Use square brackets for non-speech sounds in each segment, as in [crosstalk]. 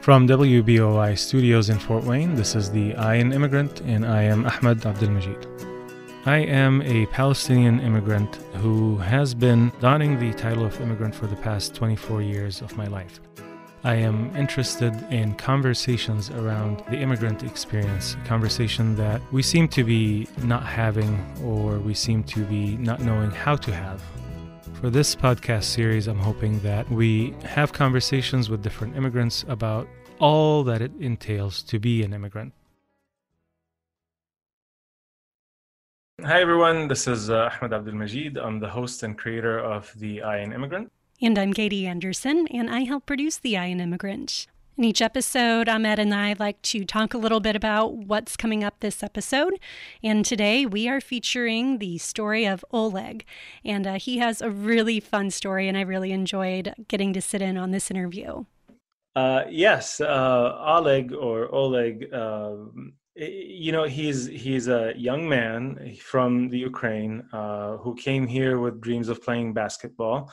From WBOI Studios in Fort Wayne, this is the I An Immigrant, and I am Ahmed Abdul Majid. I am a Palestinian immigrant who has been donning the title of immigrant for the past 24 years of my life. I am interested in conversations around the immigrant experience, conversation that we seem to be not having or we seem to be not knowing how to have. For this podcast series, I'm hoping that we have conversations with different immigrants about all that it entails to be an immigrant. Hi, everyone. This is uh, Ahmed Abdul Majid. I'm the host and creator of The I An Immigrant. And I'm Katie Anderson, and I help produce The I An Immigrant. In each episode, Ahmed and I like to talk a little bit about what's coming up this episode. And today we are featuring the story of Oleg. And uh, he has a really fun story, and I really enjoyed getting to sit in on this interview. Uh, yes, uh, Oleg or Oleg, uh, you know, he's he's a young man from the Ukraine uh, who came here with dreams of playing basketball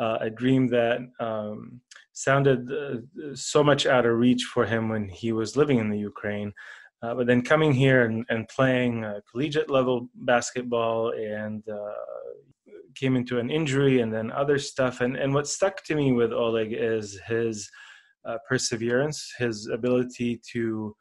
uh, a dream that um, sounded uh, so much out of reach for him when he was living in the Ukraine. Uh, but then coming here and, and playing uh, collegiate level basketball and uh, came into an injury and then other stuff. And, and what stuck to me with Oleg is his uh, perseverance, his ability to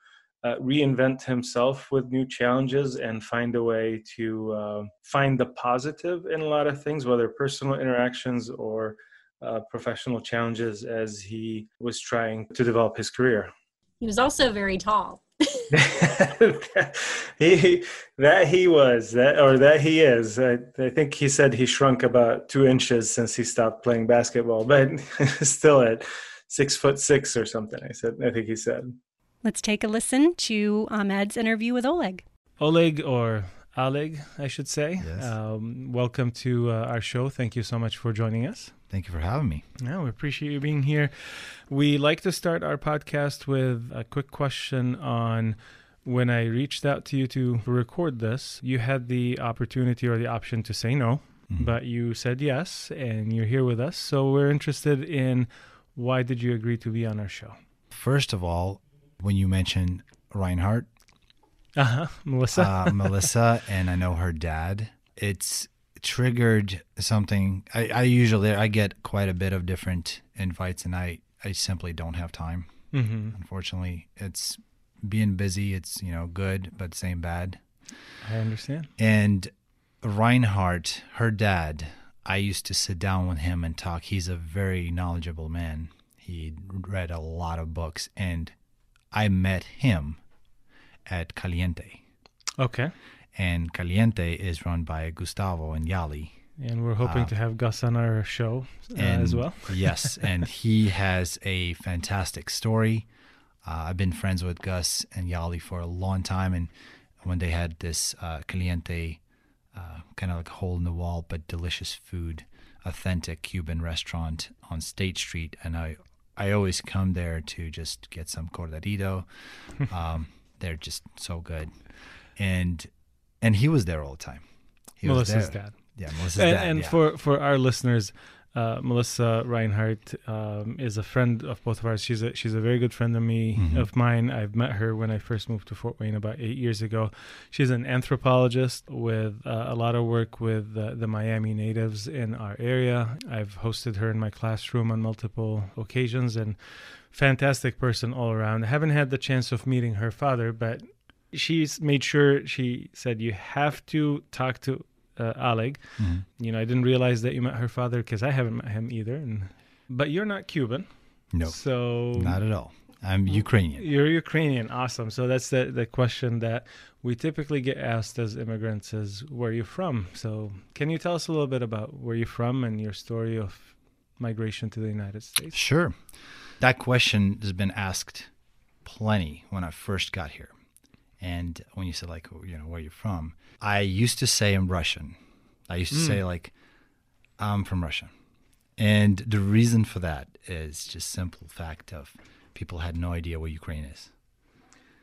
uh, reinvent himself with new challenges and find a way to find the positive in a lot of things, whether personal interactions or uh, professional challenges as he was trying to develop his career. He was also very tall. [laughs] [laughs] he that he was that or that he is. I, I think he said he shrunk about two inches since he stopped playing basketball, but [laughs] still at six foot six or something. I said I think he said. Let's take a listen to Ahmed's interview with Oleg. Oleg, or Oleg, I should say. Yes. Um, welcome to uh, our show. Thank you so much for joining us. Thank you for having me. Yeah, we appreciate you being here. We like to start our podcast with a quick question on when I reached out to you to record this, you had the opportunity or the option to say no, mm-hmm. but you said yes, and you're here with us. So we're interested in why did you agree to be on our show? First of all, when you mentioned Reinhardt, uh-huh. Melissa, uh, Melissa, and I know her dad. It's triggered something. I, I, usually I get quite a bit of different invites, and I I simply don't have time. Mm-hmm. Unfortunately, it's being busy. It's you know good, but same bad. I understand. And Reinhardt, her dad, I used to sit down with him and talk. He's a very knowledgeable man. He read a lot of books, and I met him at Caliente. Okay. And Caliente is run by Gustavo and Yali. And we're hoping uh, to have Gus on our show uh, as well. [laughs] yes, and he has a fantastic story. Uh, I've been friends with Gus and Yali for a long time, and when they had this uh, Caliente, uh, kind of like a hole in the wall but delicious food, authentic Cuban restaurant on State Street, and I I always come there to just get some cortadito. [laughs] Um, they're just so good, and and he was there all the time. He Melissa's dad. Yeah, Melissa's and, dad. And yeah. for for our listeners, uh, Melissa Reinhardt um, is a friend of both of ours. She's a she's a very good friend of me mm-hmm. of mine. I've met her when I first moved to Fort Wayne about eight years ago. She's an anthropologist with uh, a lot of work with uh, the Miami natives in our area. I've hosted her in my classroom on multiple occasions, and fantastic person all around. I haven't had the chance of meeting her father, but she's made sure she said you have to talk to uh, Oleg. Mm-hmm. You know, I didn't realize that you met her father because I haven't met him either. And but you're not Cuban. No. So not at all. I'm Ukrainian. You're Ukrainian. Awesome. So that's the the question that we typically get asked as immigrants is where are you're from. So can you tell us a little bit about where you're from and your story of migration to the United States? Sure. That question has been asked plenty when I first got here. And when you said like, you know, where you're from, I used to say I'm Russian. I used to mm. say like, I'm from Russia. And the reason for that is just simple fact of people had no idea where Ukraine is.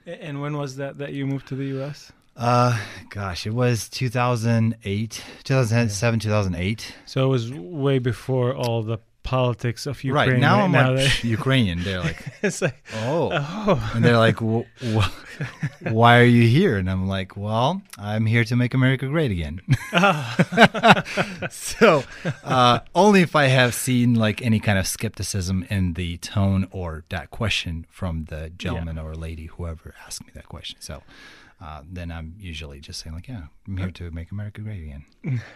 And when was that that you moved to the U.S.? Uh, gosh, it was 2008, 2007, yeah. 2008. So it was way before all the politics of Ukraine. Right now, right I'm now like Ukrainian. They're like, [laughs] it's like, oh, oh, and they're like, w- w- [laughs] why are you here? And I'm like, well, I'm here to make America great again. [laughs] so uh, only if I have seen like any kind of skepticism in the tone or that question from the gentleman or lady, whoever asked me that question. So uh, then I'm usually just saying like, yeah, I'm here to make America great again.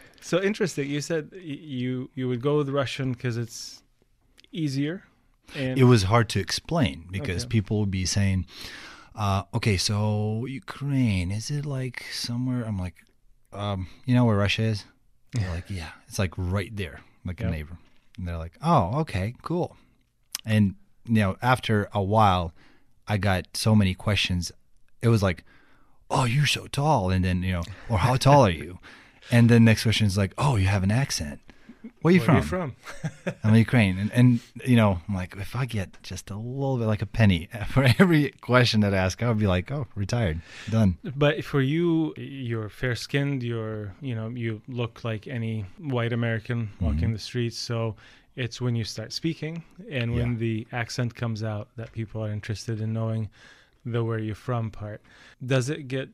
[laughs] so interesting. You said you you would go with Russian because it's easier. And it was hard to explain because Okay. people would be saying, uh, "Okay, so Ukraine is it like somewhere?" I'm like, um, "You know where Russia is?" They're [laughs] like, "Yeah, it's like right there, like Yep. a neighbor." And they're like, "Oh, okay, cool." And you know, after a while, I got so many questions. It was like, "Oh, you're so tall," and then you know, or "How tall are you?" And then next question is like, "Oh, you have an accent. Where are you where from?" are you from? I'm Ukraine, and, and you know, I'm like, if I get just a little bit like a penny [laughs] for every question that I ask, I would be like, oh, retired, done. But for you, you're fair skinned. You're, you know, you look like any white American walking Mm-hmm. the streets. So it's when you start speaking and when Yeah. the accent comes out that people are interested in knowing the where you're from part. Does it get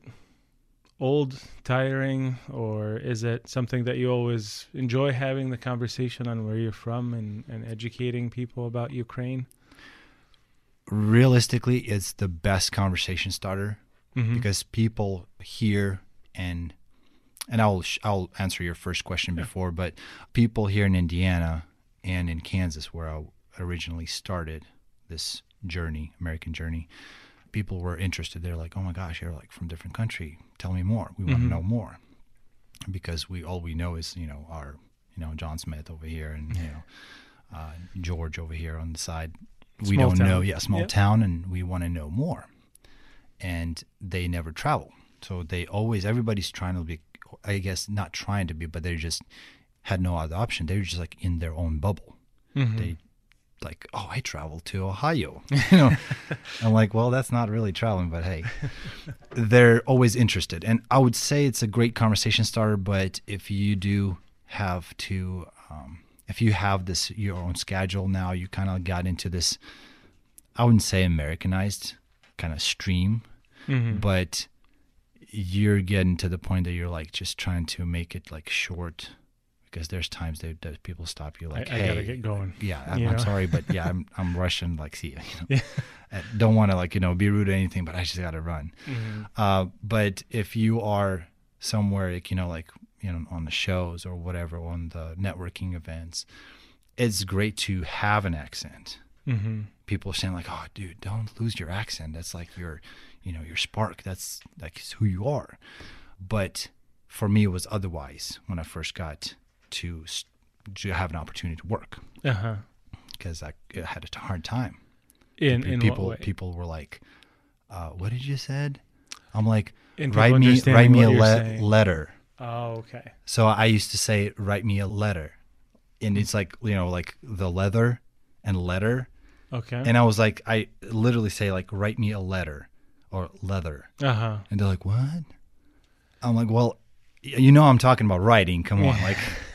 old, tiring, or is it something that you always enjoy having the conversation on where you're from and, and educating people about Ukraine? Realistically, it's the best conversation starter Mhm. because people here and and I'll I'll answer your first question before, but people here in Indiana and in Kansas, where I originally started this journey, American journey, people were interested. They're like, "Oh my gosh, you're like from different country. Tell me more. We want Mhm. to know more." Because we all we know is you know our you know John Smith over here and you know uh, George over here on the side. We don't town. know, yeah, small Yeah. town, and we want to know more. And they never travel, so they always everybody's trying to be, I guess, not trying to be, but they just had no other option. They were just like in their own bubble Mhm. they like oh i traveled to ohio. [laughs] You know. [laughs] I'm like well that's not really traveling but hey. They're always interested. And i would say it's a great conversation starter but if you do have to um, if you have this your own schedule now you kind of got into this i wouldn't say americanized kind of stream Mhm. but you're getting to the point that you're like just trying to make it like short because there's times that, that people stop you I, like I hey gotta get going. yeah I'm, I'm sorry but yeah i'm i'm russian like see you know Yeah. [laughs] I don't want to like you know be rude or anything but i just gotta run Mhm. uh but if you are somewhere like you know like you know on the shows or whatever on the networking events it's great to have an accent Mhm. people saying like oh dude don't lose your accent that's like your you know your spark that's like who you are but for me it was otherwise when i first got to, to have an opportunity to work. Uh-huh. because I, I had a hard time. In Pe- in people way? people were like uh, what did you said? I'm like write me write me a le- letter. Oh, okay. so i used to say write me a letter. And it's like you know like the leather and letter. Okay. and i was like i literally say like write me a letter or leather. Uh huh. and they're like what? I'm like well you know i'm talking about writing. Come on like [laughs]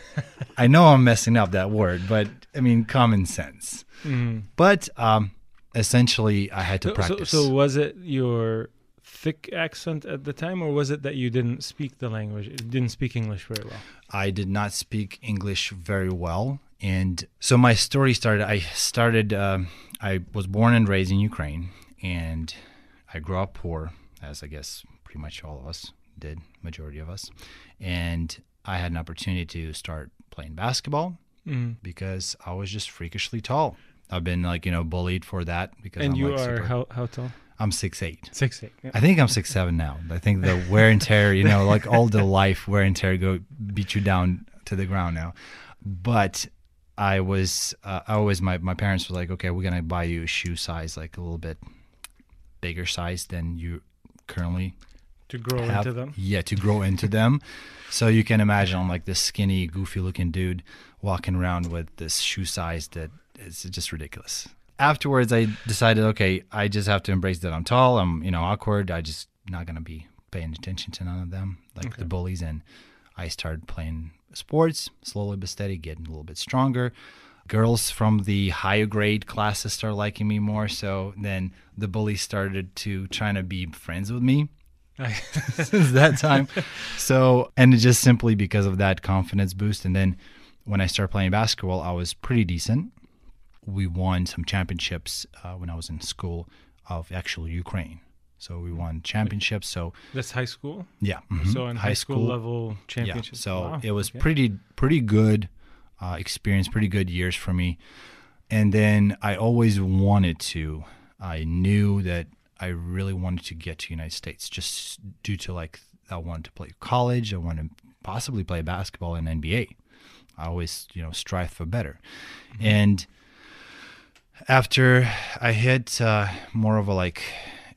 i know i'm messing up that word but i mean common sense Mm. but um essentially i had to So, so, practice so was it your thick accent at the time, or was it that you didn't speak the language, didn't speak English very well? I did not speak English very well. And so my story started. I started, um, I was born and raised in Ukraine, and I grew up poor, as I guess pretty much all of us did, majority of us. And I had an opportunity to start playing basketball Mm. because I was just freakishly tall. I've been like, you know, bullied for that because And I'm you like are super- how how tall? I'm six eight. Six eight. Yeah. I think I'm six seven now. I think the wear and tear, you know, like all the life wear and tear go beat you down to the ground now. But I was, uh, I always my my parents were like, okay, we're gonna buy you a shoe size like a little bit bigger size than you currently to grow have. into them. Yeah, to grow into them. So you can imagine I'm like this skinny, goofy looking dude walking around with this shoe size that is just ridiculous. Afterwards, I decided, okay, I just have to embrace that I'm tall. I'm, you know, awkward. I just not gonna be paying attention to none of them, like Okay. the bullies. And I started playing sports, slowly but steady, getting a little bit stronger. girls from the higher grade classes started liking me more. So then the bullies started to trying to be friends with me since that time. So, and it just simply because of that confidence boost. And then when I started playing basketball, I was pretty decent. We won some championships uh, when I was in school of actual Ukraine. So we won championships. So That's high school. yeah, mhm. So in high, school, level yeah. championships. So Wow. it was Okay. pretty pretty good uh, experience, pretty good years for me. And then I always wanted to. I knew that I really wanted to get to United States, just due to like I wanted to play college. I wanted to possibly play basketball in NBA. I always you know strive for better, and after I hit uh, more of a like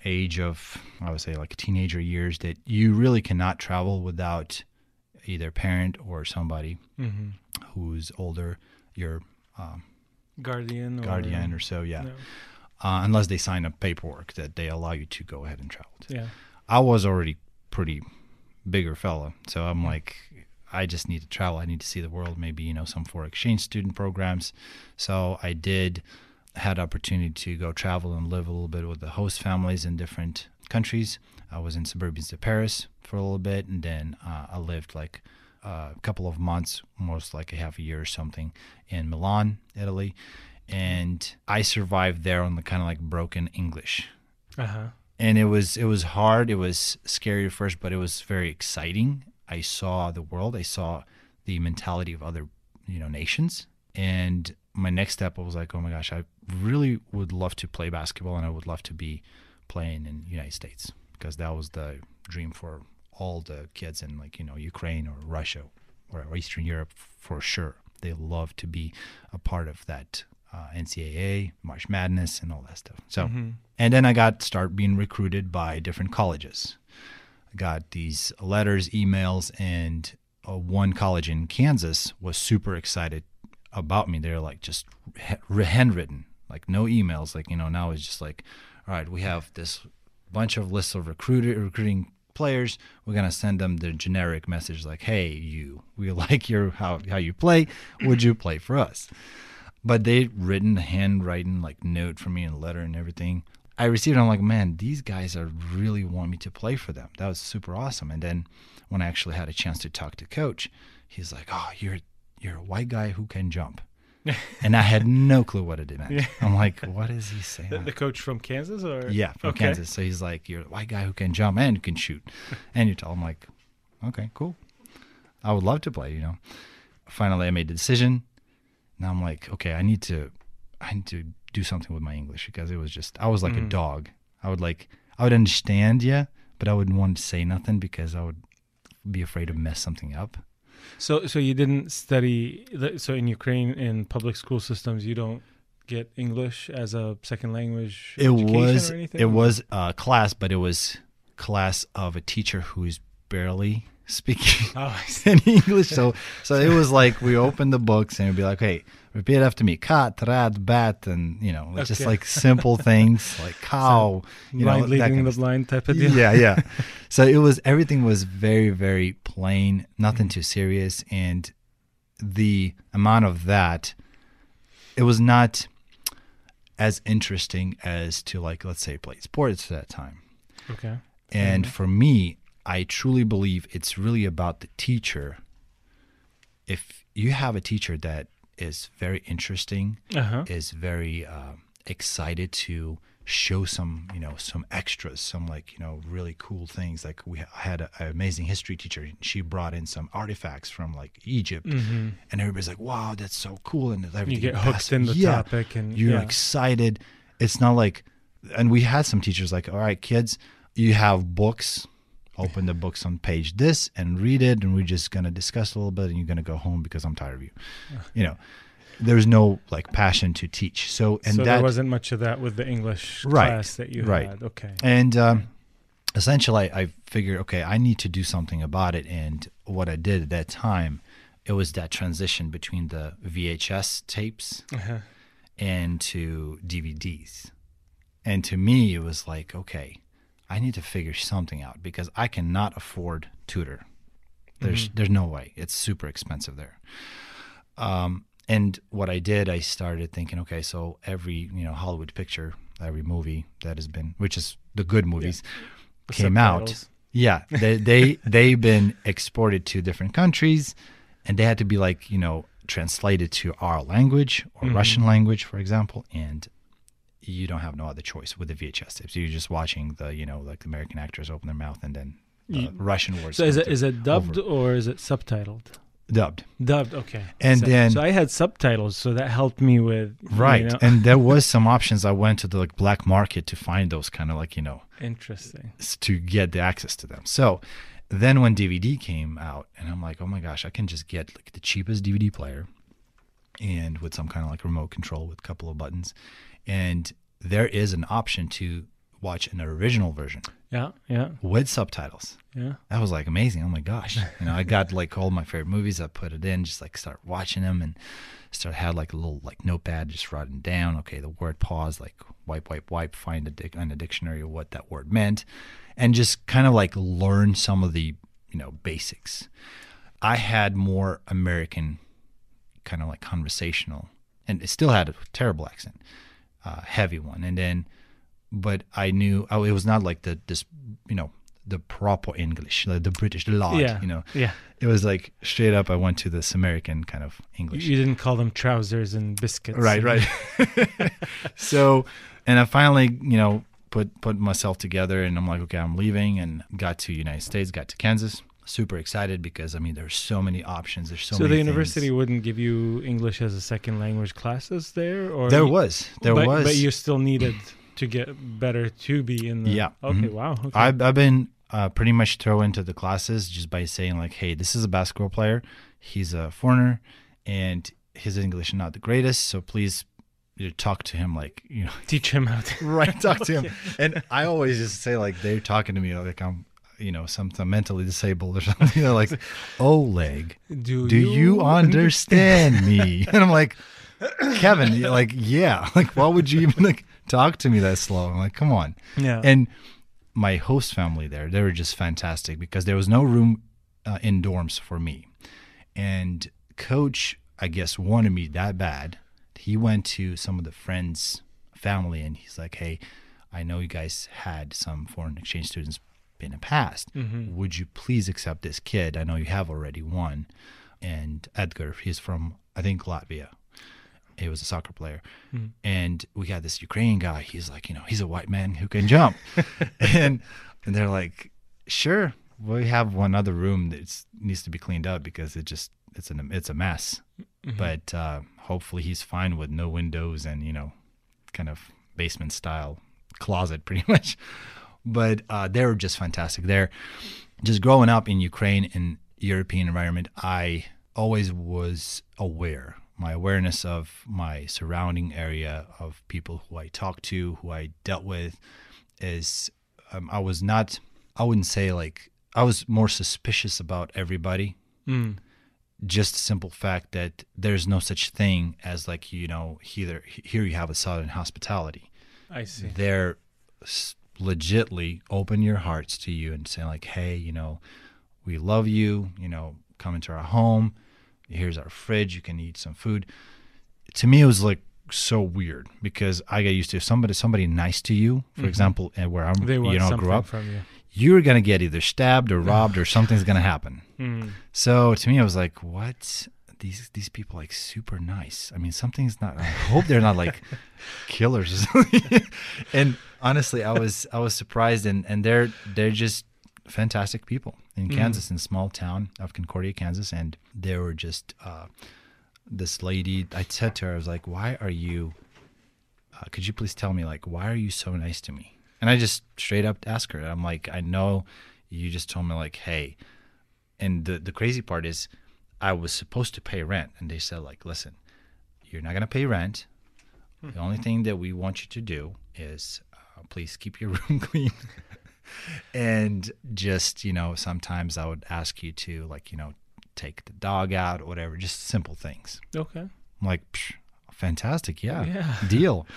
age of I would say like teenager years that you really cannot travel without either parent or somebody Mhm. who's older, your um, guardian. Or, guardian or so, yeah. No. Uh, unless they sign a paperwork that they allow you to go ahead and travel. Yeah. I was already pretty bigger fella, so I'm like, I just need to travel. I need to see the world. Maybe you know some foreign exchange student programs. So I did had opportunity to go travel and live a little bit with the host families in different countries. I was in suburbs of Paris for a little bit, and then uh, I lived like a couple of months, almost like a half a year or something, in Milan, Italy. And I survived there on the kind of like broken English. Uh huh. and it was it was hard it was scary at first but it was very exciting. I saw the world i saw the mentality of other you know nations. And my next step was like oh my gosh i really would love to play basketball and i would love to be playing in the united states. Because that was the dream for all the kids in like you know ukraine or russia or eastern europe for sure. They love to be a part of that uh, ncaa march madness and all that stuff so Mm-hmm. and then I got start being recruited by different colleges. I got these letters, emails, and uh, one college in Kansas was super excited about me. They're like just ha- handwritten, like no emails. Like you know now it's just like, all right, we have this bunch of lists of recruiter recruiting players. We're gonna send them the generic message like, hey, you, we [laughs] like your how how you play. Would you play for us? But they written a handwriting like note for me and letter and everything. I received it i'm like man these guys are really want me to play for them. That was super awesome. And then when i actually had a chance to talk to coach he's like oh you're you're a white guy who can jump. [laughs] And i had no clue what it meant. Yeah. i'm like what is he saying? The, the coach from Kansas, or? Yeah from Okay. kansas. So he's like you're a white guy who can jump and can shoot. [laughs] And you tell him like okay cool. I would love to play you know. Finally i made the decision now i'm like okay i need to i need to do something with my english because it was just i was like a Mm. dog i would like i would understand yeah but i wouldn't want to say nothing because i would be afraid to mess something up So, so you didn't study. So in Ukraine, in public school systems, you don't get English as a second language. it was or anything? it was a class but it was class of a teacher who's barely speaking Oh, [laughs] in English. So so it was like we opened the books and it'd be like, hey, repeat after me. Cat, rat, bat, and you know, just like simple things [laughs] like cow, you know, leading the blind type of deal. Yeah, yeah. [laughs] So it was everything was very, very plain, nothing too serious, and the amount of that, it was not as interesting as to like let's say play sports at that time. Okay. And Mhm. for me, I truly believe it's really about the teacher. If you have a teacher that is very interesting, Uh huh. is very um, excited to show some, you know, some extras, some like, you know, really cool things. Like we had a- an amazing history teacher. and She brought in some artifacts from like Egypt, hmm and everybody's like, "Wow, that's so cool!" And everything. You get hooked in the yeah, topic, and you're yeah. excited. It's not like, and we had some teachers like, all right, kids, you have books. Open the books on page this and read it, and we're just gonna discuss a little bit, and you're gonna go home because I'm tired of you. You know, there's no like passion to teach. So and so that there wasn't much of that with the English Right, class that you right. had. Okay. and um, essentially, I, I figured, okay, I need to do something about it. And what I did at that time, it was that transition between the VHS tapes Uh-huh. and to DVDs. And to me, it was like, okay, I need to figure something out because I cannot afford tutor. There's Mhm. there's no way. It's super expensive there. Um, and what I did, I started thinking, okay, so every you know Hollywood picture, every movie that has been, which is the good movies, The came out. Yeah, [laughs] they they they've been exported to different countries, and they had to be like you know translated to our language or Mhm. Russian language, for example, and you don't have no other choice with the VHS tapes. You're just watching the you know like the American actors open their mouth and then the Ye- Russian words. So is it is it dubbed over. or is it subtitled? dubbed? Dubbed, okay. And so, then- so I had subtitles, so that helped me with you Right, know- and there was [laughs] some options. I went to the like black market to find those kind of like you know Interesting. to get the access to them. So then when DVD came out, and I'm like, oh my gosh, I can just get like the cheapest DVD player, and with some kind of like remote control with a couple of buttons, and there is an option to watch an original version Yeah, yeah, with subtitles. yeah. That was like amazing. Oh my gosh. [laughs] You know, I got like all my favorite movies. I put it in, just like start watching them and start had like a little like notepad just writing down. Okay, the word pause, like wipe, wipe, wipe, find a dic- in a dictionary what that word meant. And just kind of like learn some of the, you know, basics. I had more American kind of like conversational and it still had a terrible accent, uh, heavy one. And then but I knew oh, it was not like the this you know the proper English, the, the British, the lot. yeah, You know, yeah. it was like straight up. I went to this American kind of English. you didn't call them trousers and biscuits. right, right. [laughs] [laughs] so, and I finally, you know, put put myself together, and I'm like, okay, I'm leaving, and got to United States, got to Kansas. Super excited because I mean, there's so many options. There's so, many So, the things. university wouldn't give you English as a second language classes there, or There was, there but, was. but you still needed to get better to be in the. Yeah, Okay. mhm. Wow. Okay. I've, I've been uh, pretty much thrown into the classes just by saying like, hey, this is a basketball player. He's a foreigner, and his English is not the greatest. So please, you talk to him like you know, teach him how to. [laughs] right? Talk to [laughs] him. And I always just say like they're talking to me like I'm, you know, something mentally disabled or [laughs] something. They're like, Oleg, Do, do you [laughs] understand me? And I'm like, Kevin, you're like, yeah. [laughs] Like, why would you even like talk to me that slow? I'm like, come on. Yeah. And my host family there, they were just fantastic because there was no room uh, in dorms for me. And coach, I guess, wanted me that bad. He went to some of the friends' family and he's like, hey, I know you guys had some foreign exchange students in the past. Mhm. Would you please accept this kid? I know you have already one. And Edgar, he's from, I think, Latvia. He was a soccer player. Mhm. And we got this Ukrainian guy. He's like, you know, he's a white man who can jump. [laughs] and and they're like, sure, we have one other room that needs to be cleaned up because it just it's an it's a mess. Mhm. But uh, hopefully he's fine with no windows and you know, kind of basement style closet, pretty [laughs] much. But uh, they were just fantastic. They're just growing up in Ukraine in European environment. I always was aware. My awareness of my surrounding area of people who I talked to, who I dealt with, is um, I was not. I wouldn't say like I was more suspicious about everybody Mm. just the simple fact that there's no such thing as like you know here here you have a southern hospitality I see. they're legitly open your hearts to you and say like hey you know we love you you know come into our home here's our fridge you can eat some food to me it was like so weird because i got used to if somebody somebody nice to you for Mhm. example where i'm They you know grew up from you. you're gonna get either stabbed or [laughs] robbed or something's gonna happen Mm. so to me, I was like, "What? These these people like super nice. I mean, something's not. I hope they're not like [laughs] killers." [laughs] and honestly, I was I was surprised, and and they're they're just fantastic people in Mhm. Kansas, in a small town of Concordia, Kansas, and they were just uh, this lady. I said to her, I was like, "Why are you? Uh, could you please tell me like why are you so nice to me?" And I just straight up asked her. I'm like, "I know you just told me like, hey." and the the crazy part is I was supposed to pay rent and they said like listen you're not going to pay rent the only thing that we want you to do is please keep your [laughs] room clean and just you know sometimes I would ask you to like you know take the dog out or whatever just simple things Okay. I'm like Psh, fantastic yeah, Yeah. deal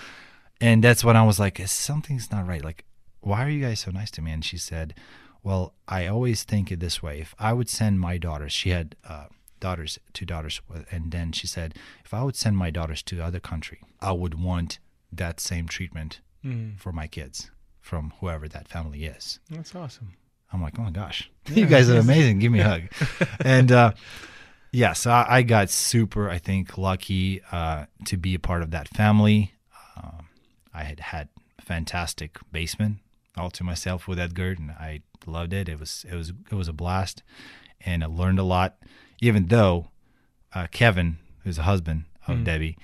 and that's when I was like something's not right like why are you guys so nice to me and she said well, I always think it this way. If I would send my daughters, she had uh, daughters, two daughters, and then she said, if I would send my daughters to other country, I would want that same treatment Mm. for my kids from whoever that family is. That's awesome. I'm like, oh my gosh, you guys are amazing. Give me a hug. [laughs] and uh, yeah, so I, I got super, I think, lucky uh, to be a part of that family. Um, I had had fantastic basement all to myself with Edgar, and I loved it. It was it was it was a blast, and I learned a lot. Even though uh, Kevin, who's a husband of Debbie,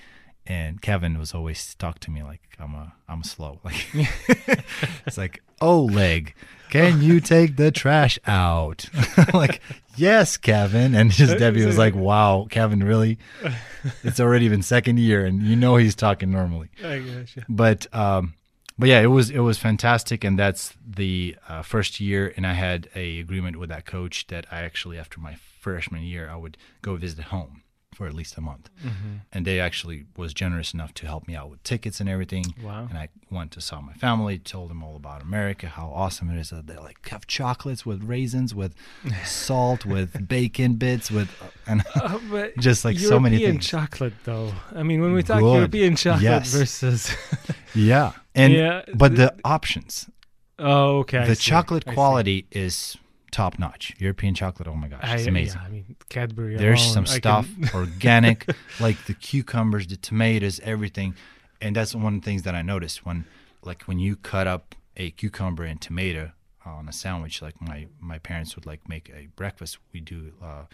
and Kevin was always talk to me like I'm a I'm slow. [laughs] Like [laughs] it's like Oleg, can you [laughs] take the trash out? like yes, Kevin. And just Debbie was like, wow, Kevin, really? It's already been second year, and you know he's talking normally I gotcha. but um, but yeah, it was it was fantastic, and that's the uh, first year, and I had a agreement with that coach that I actually after my freshman year I would go visit home for at least a month, and they actually was generous enough to help me out with tickets and everything. Wow. And I went to saw my family, told them all about America, how awesome it is that they like have chocolates with raisins, with [laughs] salt, with bacon bits, with and Uh, [laughs] Just, like, so many European things. chocolate, though. I mean, when we talk Good. European chocolate Yes. versus, [laughs] yeah, and Yeah, but the options oh, okay, the chocolate quality is top notch. European chocolate, oh my gosh, I, it's amazing. Yeah, I mean, Cadbury. There's alone, some stuff can- [laughs] organic, like the cucumbers, the tomatoes, everything. And that's one of the things that I noticed when, like, when you cut up a cucumber and tomato on a sandwich, like my my parents would like make a breakfast. We do, uh,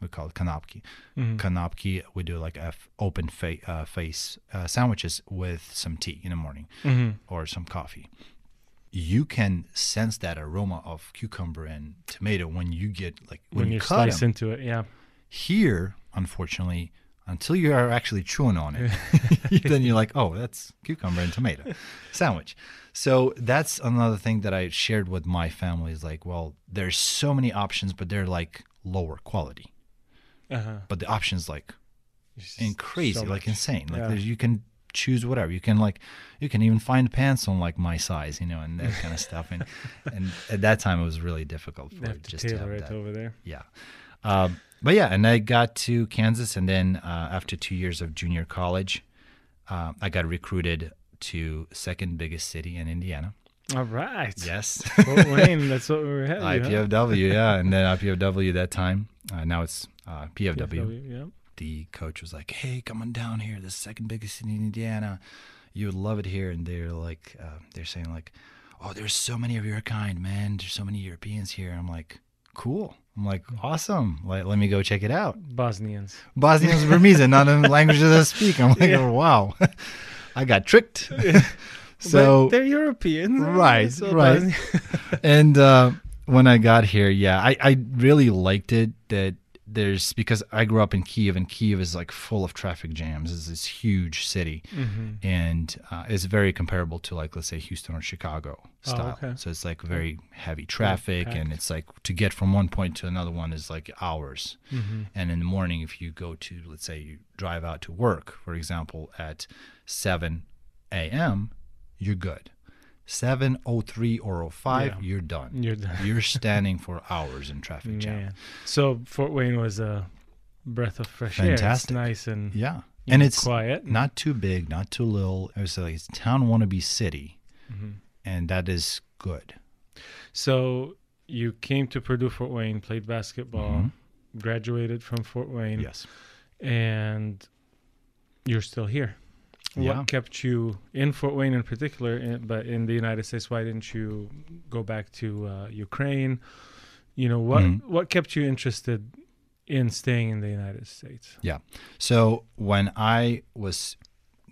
we call it kanapki. Mm-hmm. Kanapki, we do like a f- open fa- uh, face uh, sandwiches with some tea in the morning Mhm. or some coffee. You can sense that aroma of cucumber and tomato when you get like when, when you you slice them. into it. Yeah. Here, unfortunately, until you are actually chewing on it, [laughs] [laughs] then you're like, oh, that's cucumber and tomato [laughs] sandwich. So that's another thing that I shared with my family is like, well, there's so many options, but they're like lower quality. Uh-huh. But the options like and crazy, so like insane. Like Yeah. there's, you can choose whatever. You can like you can even find pants on like my size, you know, and that kind of [laughs] stuff. And and at that time it was really difficult for have to just to have it that. over there. Yeah. Um, but yeah, and I got to Kansas, and then uh, after two years of junior college, uh, I got recruited to second biggest city in Indiana. All right. Yes. Fort Wayne, that's what we were having. IPFW, yeah, and then IPFW that time. Uh, now it's uh, PFW. Yeah. The coach was like, "Hey, come on down here. The second biggest city in Indiana. You would love it here." And they're like, uh, they're saying like, "Oh, there's so many of your kind, man. There's so many Europeans here." I'm like, "Cool." I'm like, "Awesome. Let, let me go check it out." Bosnians. Bosnians Burmese, not in the languages I speak. I'm like, [laughs] Yeah. oh, wow, [laughs] I got tricked. [laughs] so but they're Europeans. Right, So right. And uh, when I got here, yeah, I, I really liked it that there's because I grew up in Kiev and Kiev is like full of traffic jams. It's this huge city Mhm. and uh, it's very comparable to like let's say Houston or Chicago style. Oh, okay. So it's like very heavy traffic and it's like to get from one point to another one is like hours. Mhm. And in the morning, if you go to, let's say, you drive out to work, for example, at 7 a.m., you're good. 7:03 or 05, Yeah. you're done. You're done. You're [laughs] standing for hours in traffic jam. So Fort Wayne was a breath of fresh air. Fantastic. It's nice and Yeah, and know, it's quiet. not too big, not too little. It was like it's town wannabe city, Mhm. and that is good. So you came to Purdue Fort Wayne, played basketball, Mhm. graduated from Fort Wayne, Yes. and you're still here. Yeah. What kept you in Fort Wayne in particular, in, but in the United States? Why didn't you go back to uh, Ukraine? You know what? Mhm. What kept you interested in staying in the United States? Yeah. So when I was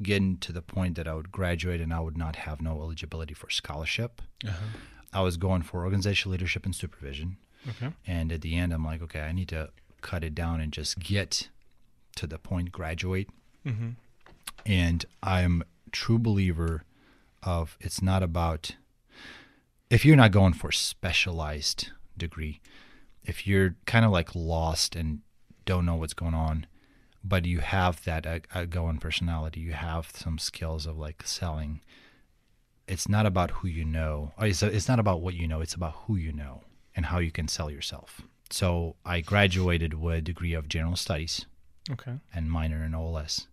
getting to the point that I would graduate and I would not have no eligibility for scholarship, Uh-huh. I was going for organizational leadership and supervision. Okay. And at the end, I'm like, okay, I need to cut it down and just get to the point, graduate. hmm And I'm true believer of it's not about if you're not going for specialized degree, if you're kind of like lost and don't know what's going on, but you have that uh, outgoing personality, you have some skills of like selling. It's not about who you know. It's, it's not about what you know. It's about who you know and how you can sell yourself. so I graduated with a degree of general studies Okay. and minor in OLS.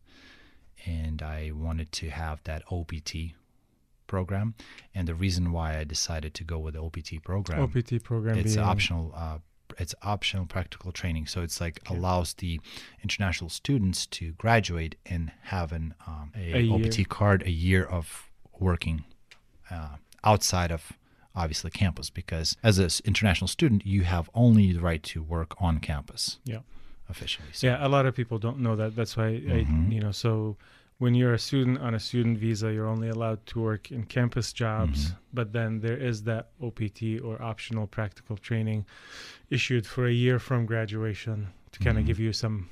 And I wanted to have that OPT program. And the reason why I decided to go with the OPT program, OPT program. it's being, optional. Uh, it's optional practical training, so it's like Okay. allows the international students to graduate and have an um, a, A year. OPT card, a year of working uh, outside of obviously campus. Because as an international student, you have only the right to work on campus. Yeah. Officially. So, Yeah, a lot of people don't know that. That's why, Mhm. I, you know, so when you're a student on a student visa, you're only allowed to work in campus jobs. Mhm. But then there is that OPT or optional practical training issued for a year from graduation to kind of Mhm. give you some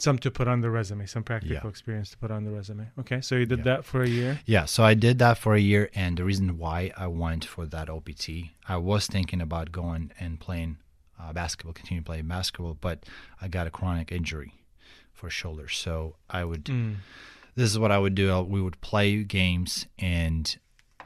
some to put on the resume, some practical Yeah. experience to put on the resume. Okay, so you did Yeah. that for a year. Yeah, so I did that for a year, and the reason why I went for that OPT, I was thinking about going and playing uh, basketball, continue playing basketball, but I got a chronic injury for shoulder. So I would, Mm. this is what I would do. I, we would play games, and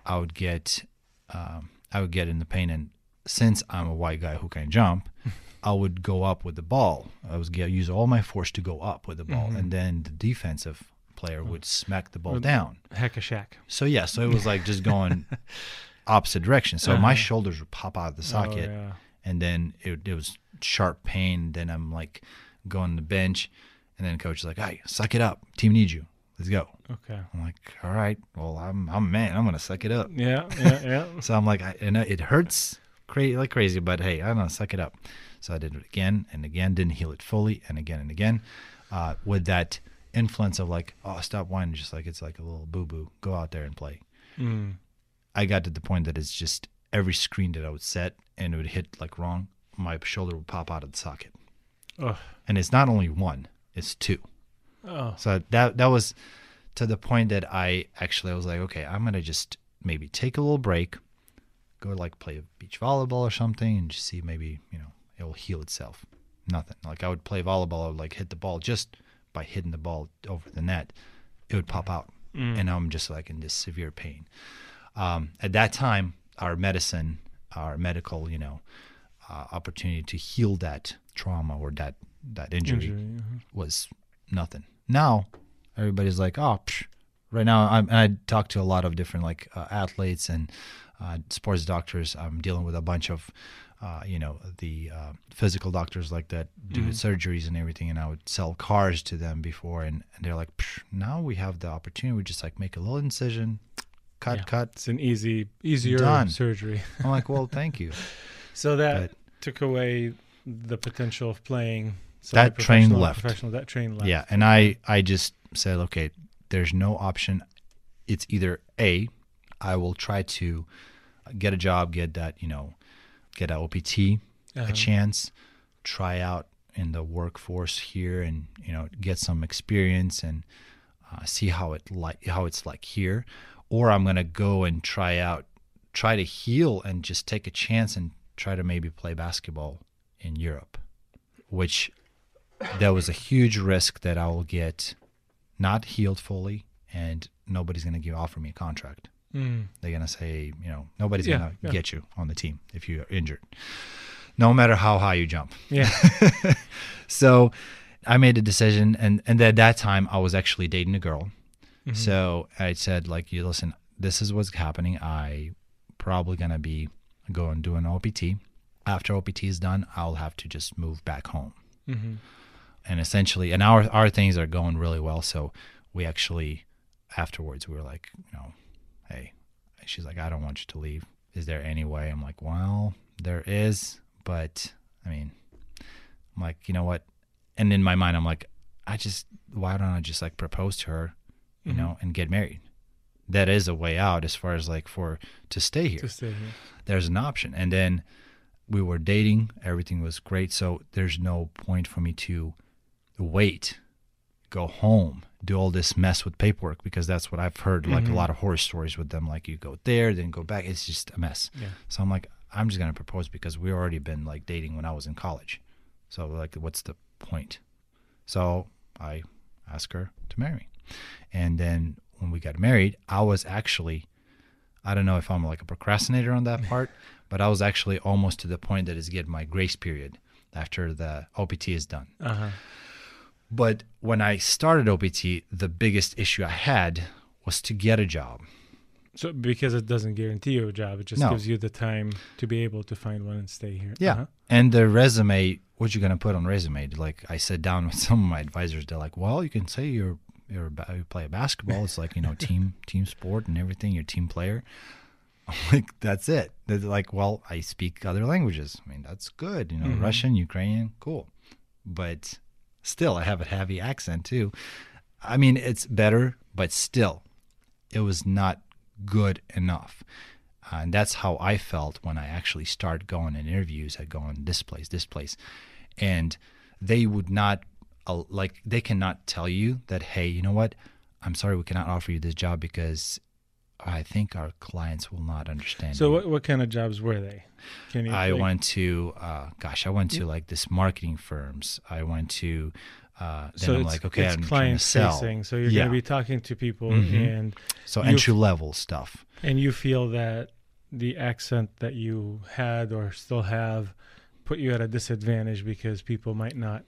I would get, um, I would get in the pain. And since I'm a white guy who can jump, [laughs] I would go up with the ball. I was get, use all my force to go up with the ball, Mhm. and then the defensive player would smack the ball Would- down. Hack-a-Shaq. So yeah, so it was like just going [laughs] opposite direction. So my Uh-huh. shoulders would pop out of the socket, Oh, yeah. And then it, it was sharp pain. Then I'm like going to the bench, and then coach is like, "Hey, suck it up. Team needs you. Let's go." Okay. I'm like, "All right. Well, I'm I'm a man. I'm gonna suck it up." Yeah, yeah, yeah. [laughs] So I'm like, I, and it hurts crazy like crazy, but hey, I'm gonna suck it up. So I did it again and again, didn't heal it fully, and again and again, uh, with that influence of like, oh, stop whining, just like it's like a little boo boo. Go out there and play. Mm. I got to the point that it's just every screen that I would set and it would hit like wrong, my shoulder would pop out of the socket. Ugh. And it's not only one, it's two. Oh. So that that was to the point that I actually I was like, okay, I'm gonna just maybe take a little break, go like play beach volleyball or something, and just see maybe you know it will heal itself. Nothing. Like I would play volleyball, I would like hit the ball just by hitting the ball over the net, it would pop out, Mm. and I'm just like in this severe pain. Um, at that time, our medicine, our medical, you know, uh, opportunity to heal that trauma or that that injury Injury, uh-huh. was nothing. Now everybody's like, oh, psh. right now I'm, and I talk to a lot of different like uh, athletes and uh, sports doctors. I'm dealing with a bunch of, uh, you know, the uh, physical doctors like that do Mhm. surgeries and everything. And I would sell cars to them before, and, and they're like, psh, now we have the opportunity. We just like make a little incision, cut, Yeah. cut. It's an easy, easier Done. surgery. I'm like, [laughs] well, thank you. So that But- took away the potential of playing. That train left. That train left. Yeah, and I I just said, okay, there's no option. It's either a, I will try to get a job, get that you know, get a OPT, Uh-huh. a chance, try out in the workforce here, and you know, get some experience and uh, see how it like how it's like here, or I'm gonna go and try out, try to heal and just take a chance and try to maybe play basketball in Europe, which there was a huge risk that I will get not healed fully and nobody's going to give offer me a contract. Mm. They're going to say, you know, nobody's Yeah, going to yeah. get you on the team if you're injured, no matter how high you jump. Yeah. [laughs] So I made a decision, and, and at that time, I was actually dating a girl. Mhm. So I said, like, you listen, this is what's happening. I probably to be going do an OPT. After OPT is done, I'll have to just move back home Mhm. and essentially and our our things are going really well so we actually afterwards we were like you know hey she's like i don't want you to leave is there any way i'm like well there is but i mean i'm like you know what and in my mind i'm like i just why don't i just like propose to her you Mhm. know and get married that is a way out as far as like for to stay here To stay here. there's an option. And then we were dating, everything was great. So there's no point for me to wait, go home, do all this mess with paperwork because that's what I've heard like Mhm. a lot of horror stories with them. Like you go there, then go back. It's just a mess. Yeah. So I'm like, I'm just gonna propose because we already been like dating when I was in college. So like, what's the point? So I asked her to marry me, and then when we got married, I was actually, I don't know if I'm like a procrastinator on that [laughs] part, but I was actually almost to the point that is getting my grace period after the OPT is done. Uh-huh. But when I started OPT, the biggest issue I had was to get a job. So because it doesn't guarantee you a job, it just No. gives you the time to be able to find one and stay here. Yeah. Uh-huh. And the resume, what you're gonna put on resume? Like I sat down with some of my advisors. They're like, "Well, you can say you're you play basketball. It's like you know team [laughs] team sport and everything. You're a team player." [laughs] I'm like, "That's it." They're like, "Well, I speak other languages. I mean, that's good. You know, Mhm. Russian, Ukrainian, cool." But still, I have a heavy accent too. I mean, it's better, but still, it was not good enough. Uh, and that's how I felt when I actually started going in interviews. I go on this place, this place, and they would not like they cannot tell you that hey, you know what? I'm sorry, we cannot offer you this job because I think our clients will not understand. So you." what what kind of jobs were they? Can you I like- went to, uh, gosh, I went to like this marketing firms. I went to, uh, then so I'm like, okay, it's I'm client sell. facing. So you're Yeah. going to be talking to people, Mhm. and So entry level stuff. and you feel that the accent that you had or still have put you at a disadvantage because people might not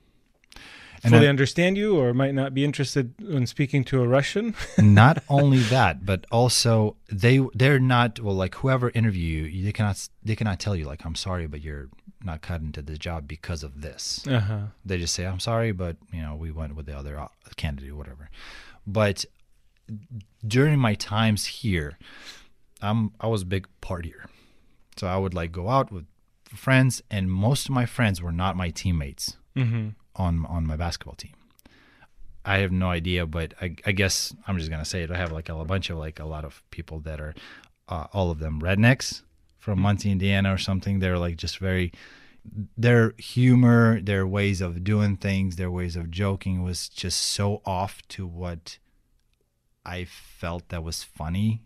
fully I- understand you or might not be interested in speaking to a Russian. [laughs] not only that, but also they they're not well like whoever interview you, they cannot they cannot tell you like I'm sorry, but you're not cut into the job because of this. Uh-huh. They just say I'm sorry, but you know we went with the other candidate, or whatever. But during my times here, I'm I was a big partier, so I would like go out with friends, and most of my friends were not my teammates Mm-hmm. On on my basketball team. I have no idea, but I, I guess I'm just gonna say it. I have like a, a bunch of like a lot of people that are, uh, all of them rednecks from Muncie, Indiana, or something. They're like just very, their humor, their ways of doing things, their ways of joking was just so off to what I felt that was funny.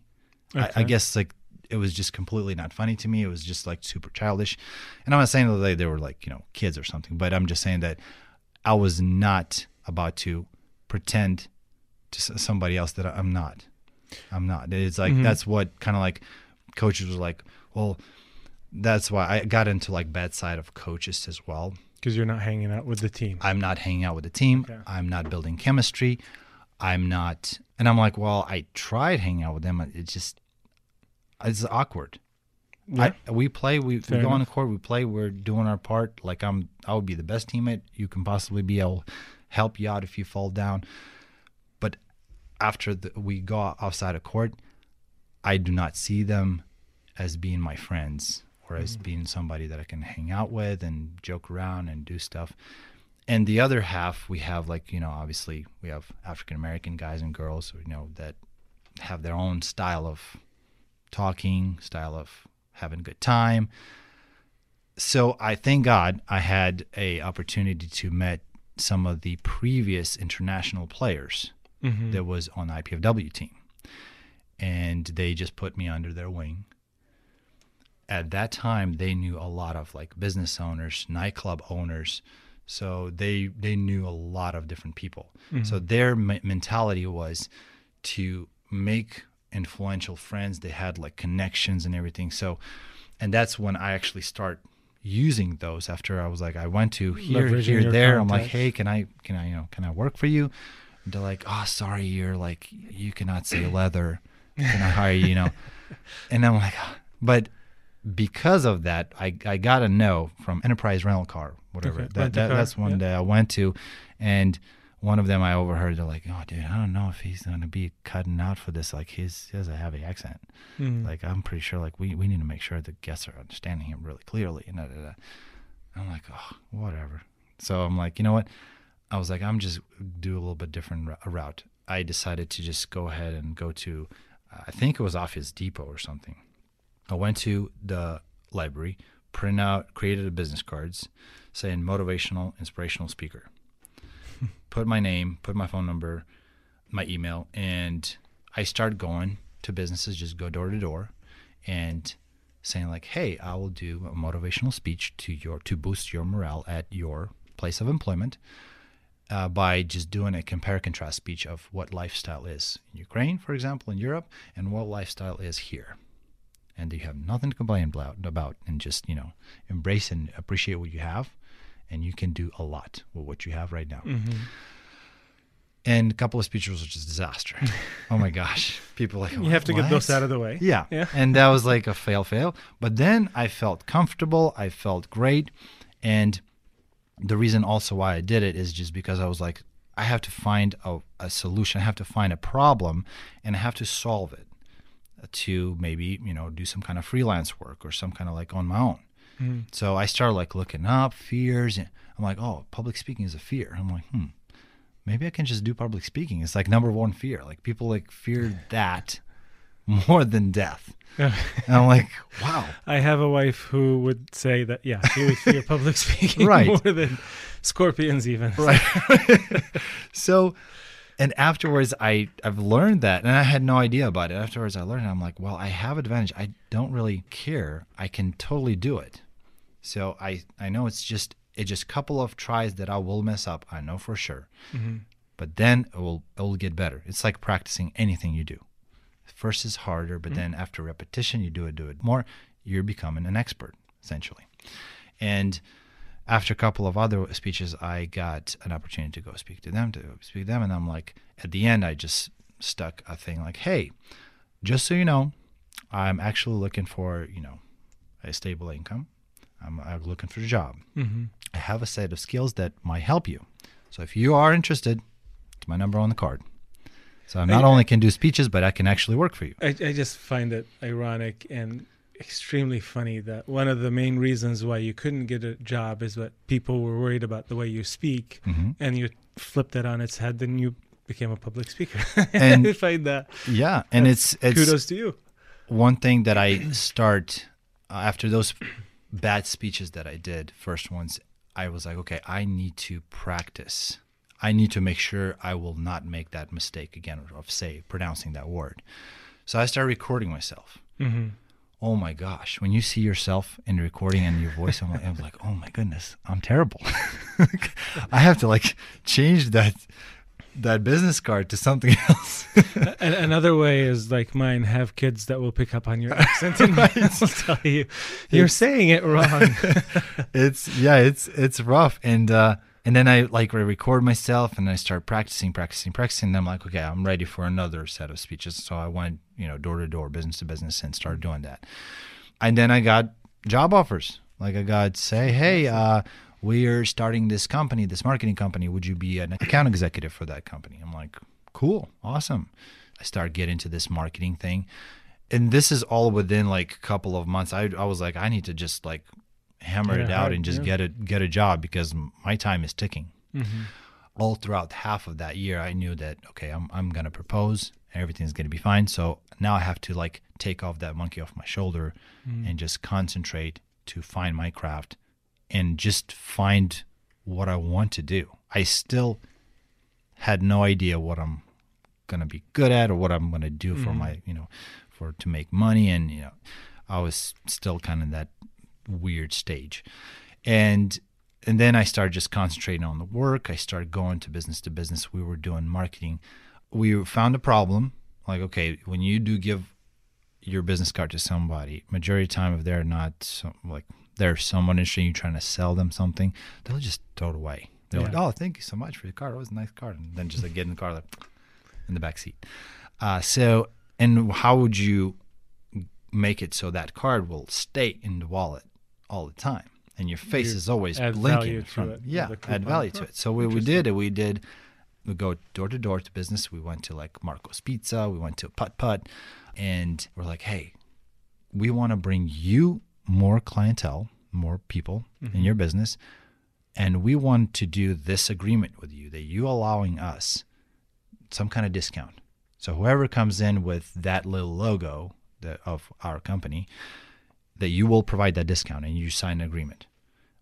I, I guess like it was just completely not funny to me. It was just like super childish. And I'm not saying that they, they were like, you know, kids or something, but I'm just saying that I was not about to pretend to somebody else that I'm not. I'm not. It's like, Mhm. that's what kind of like coaches were like, well, that's why I got into like bad side of coaches as well. Because you're not hanging out with the team. I'm not hanging out with the team. Okay. I'm not building chemistry. I'm not, and I'm like, well, I tried hanging out with them. It just, it's awkward. Yeah. I, we play, we, Fair we go on the court, we play, we're doing our part. Like I'm, I would be the best teammate you can possibly be. I'll help you out if you fall down. But after the, we go outside of court, I do not see them as being my friends or as Mm. being somebody that I can hang out with and joke around and do stuff. And the other half, we have like you know, obviously we have African American guys and girls, you know, that have their own style of talking, style of having a good time. So I thank God I had a opportunity to met some of the previous international players Mhm. that was on the IPFW team, and they just put me under their wing. At that time, they knew a lot of like business owners, nightclub owners, so they they knew a lot of different people. So their me- mentality was to make influential friends. They had like connections and everything. So, and that's when I actually start using those. After I was like, I went to here, Leveraging here, there. I'm like, hey, can I, can I, you know, can I work for you? And they're like, oh, sorry, you're like, you cannot say leather. Can I hire you? You know? [laughs] And I'm like, "Ah." but because of that, I, I got a no from Enterprise Rental Car, whatever. Okay, That, that, car, that's one yeah. that I went to, and one of them I overheard. They're like, "Oh, dude, I don't know if he's gonna be cutting out for this. Like, he's he has a heavy accent. Mhm. Like, I'm pretty sure like we, we need to make sure the guests are understanding him really clearly." And da, da, da. I'm like, "Oh, whatever." So I'm like, you know what? I was like, I'm just do a little bit different route. I decided to just go ahead and go to, uh, I think it was Office Depot or something. I went to the library, print out, created a business cards saying motivational, inspirational speaker. [laughs] put my name, put my phone number, my email, and I started going to businesses, just go door to door, and saying like, "Hey, I will do a motivational speech to your to boost your morale at your place of employment." Uh, by just doing a compare contrast speech of what lifestyle is in Ukraine, for example, in Europe, and what lifestyle is here and you have nothing to complain about, about and just you know embrace and appreciate what you have and you can do a lot with what you have right now. Mm-hmm. And a couple of speeches was just disaster. [laughs] oh my gosh. People like, You have to get "What?" those out of the way. Yeah. Yeah. And that was like a fail, fail. But then I felt comfortable. I felt great. And the reason also why I did it is just because I was like, I have to find a, a solution. I have to find a problem and I have to solve it to maybe, you know, do some kind of freelance work or some kind of like on my own. Mm-hmm. So I started like looking up fears. And I'm like, oh, public speaking is a fear. I'm like, hmm, maybe I can just do public speaking. It's like number one fear. Like people like fear [laughs] that more than death. And I'm like, wow. I have a wife who would say that, yeah, she would fear public [laughs] speaking Right. more than scorpions, even. Right. [laughs] so, and afterwards, I I've learned that, and I had no idea about it. Afterwards, I learned. I'm like, well, I have advantage. I don't really care. I can totally do it. So I I know it's just it's just a couple of tries that I will mess up. I know for sure. Mhm. But then it will it will get better. It's like practicing anything you do. First is harder, but then after repetition, you do it, do it more. You're becoming an expert essentially. And after a couple of other speeches, I got an opportunity to go speak to them, to speak to them. And I'm like, at the end, I just stuck a thing like, hey, just so you know, I'm actually looking for, you know, a stable income. I'm, I'm looking for a job. Mm-hmm. I have a set of skills that might help you. So if you are interested, it's my number on the card. So I not only can do speeches, but I can actually work for you. I, I just find it ironic and extremely funny that one of the main reasons why you couldn't get a job is that people were worried about the way you speak, Mhm. and you flipped that on its head, then you became a public speaker. And- [laughs] I find that Yeah, and it's it's kudos to you. one thing that I start uh, after those bad speeches that I did, first ones, I was like, okay, I need to practice. I need to make sure I will not make that mistake again of say pronouncing that word. So I started recording myself. Mm-hmm. Oh my gosh, when you see yourself in the recording and your voice, I'm like, I'm like, oh my goodness, I'm terrible. [laughs] I have to like change that that business card to something [laughs] else. and another way is like mine have kids that will pick up on your accent and [laughs] [laughs] will tell you you're saying it wrong. it's yeah, it's it's rough, and uh, and then I like I record myself, and I start practicing, practicing, practicing. And I'm like, okay, I'm ready for another set of speeches. So I went, you know, door to door, business to business, and started doing that. And then I got job offers. Like I got say, hey, uh, we are starting this company, this marketing company. Would you be an account executive for that company? I'm like, cool, awesome. I start getting into this marketing thing, and this is all within like a couple of months. I I was like, I need to just like hammer Yeah, it out and just yeah. get it get a job because my time is ticking. Mm-hmm. All throughout half of that year, I knew that okay, I'm I'm gonna propose, everything's gonna be fine. So now I have to like take off that monkey off my shoulder and just concentrate to find my craft and just find what I want to do. I still had no idea what I'm gonna be good at or what I'm gonna do for mm-hmm. my you know for to make money and you know I was still kind of that weird stage. And and then I started just concentrating on the work. I started going to business to business. We were doing marketing. We found a problem. Like okay when you do give your business card to somebody majority of the time if they're not like there's someone interested in you trying to sell them something they'll just throw it away. They're like oh thank you so much for your card. It was a nice card. And then just like get in the car like in the back seat. Uh, so and how would you make it so that card will stay in the wallet all the time? And your face You is always add blinking to it. yeah add value to it. So what we did we did we go door to door to business. We went to like marco's pizza. We went to putt putt. And we're like hey we want to bring you more clientele more people in mm-hmm. your business and we want to do this agreement with you that you allowing us some kind of discount. So whoever comes in with that little logo that, of our company that you will provide that discount and you sign an agreement.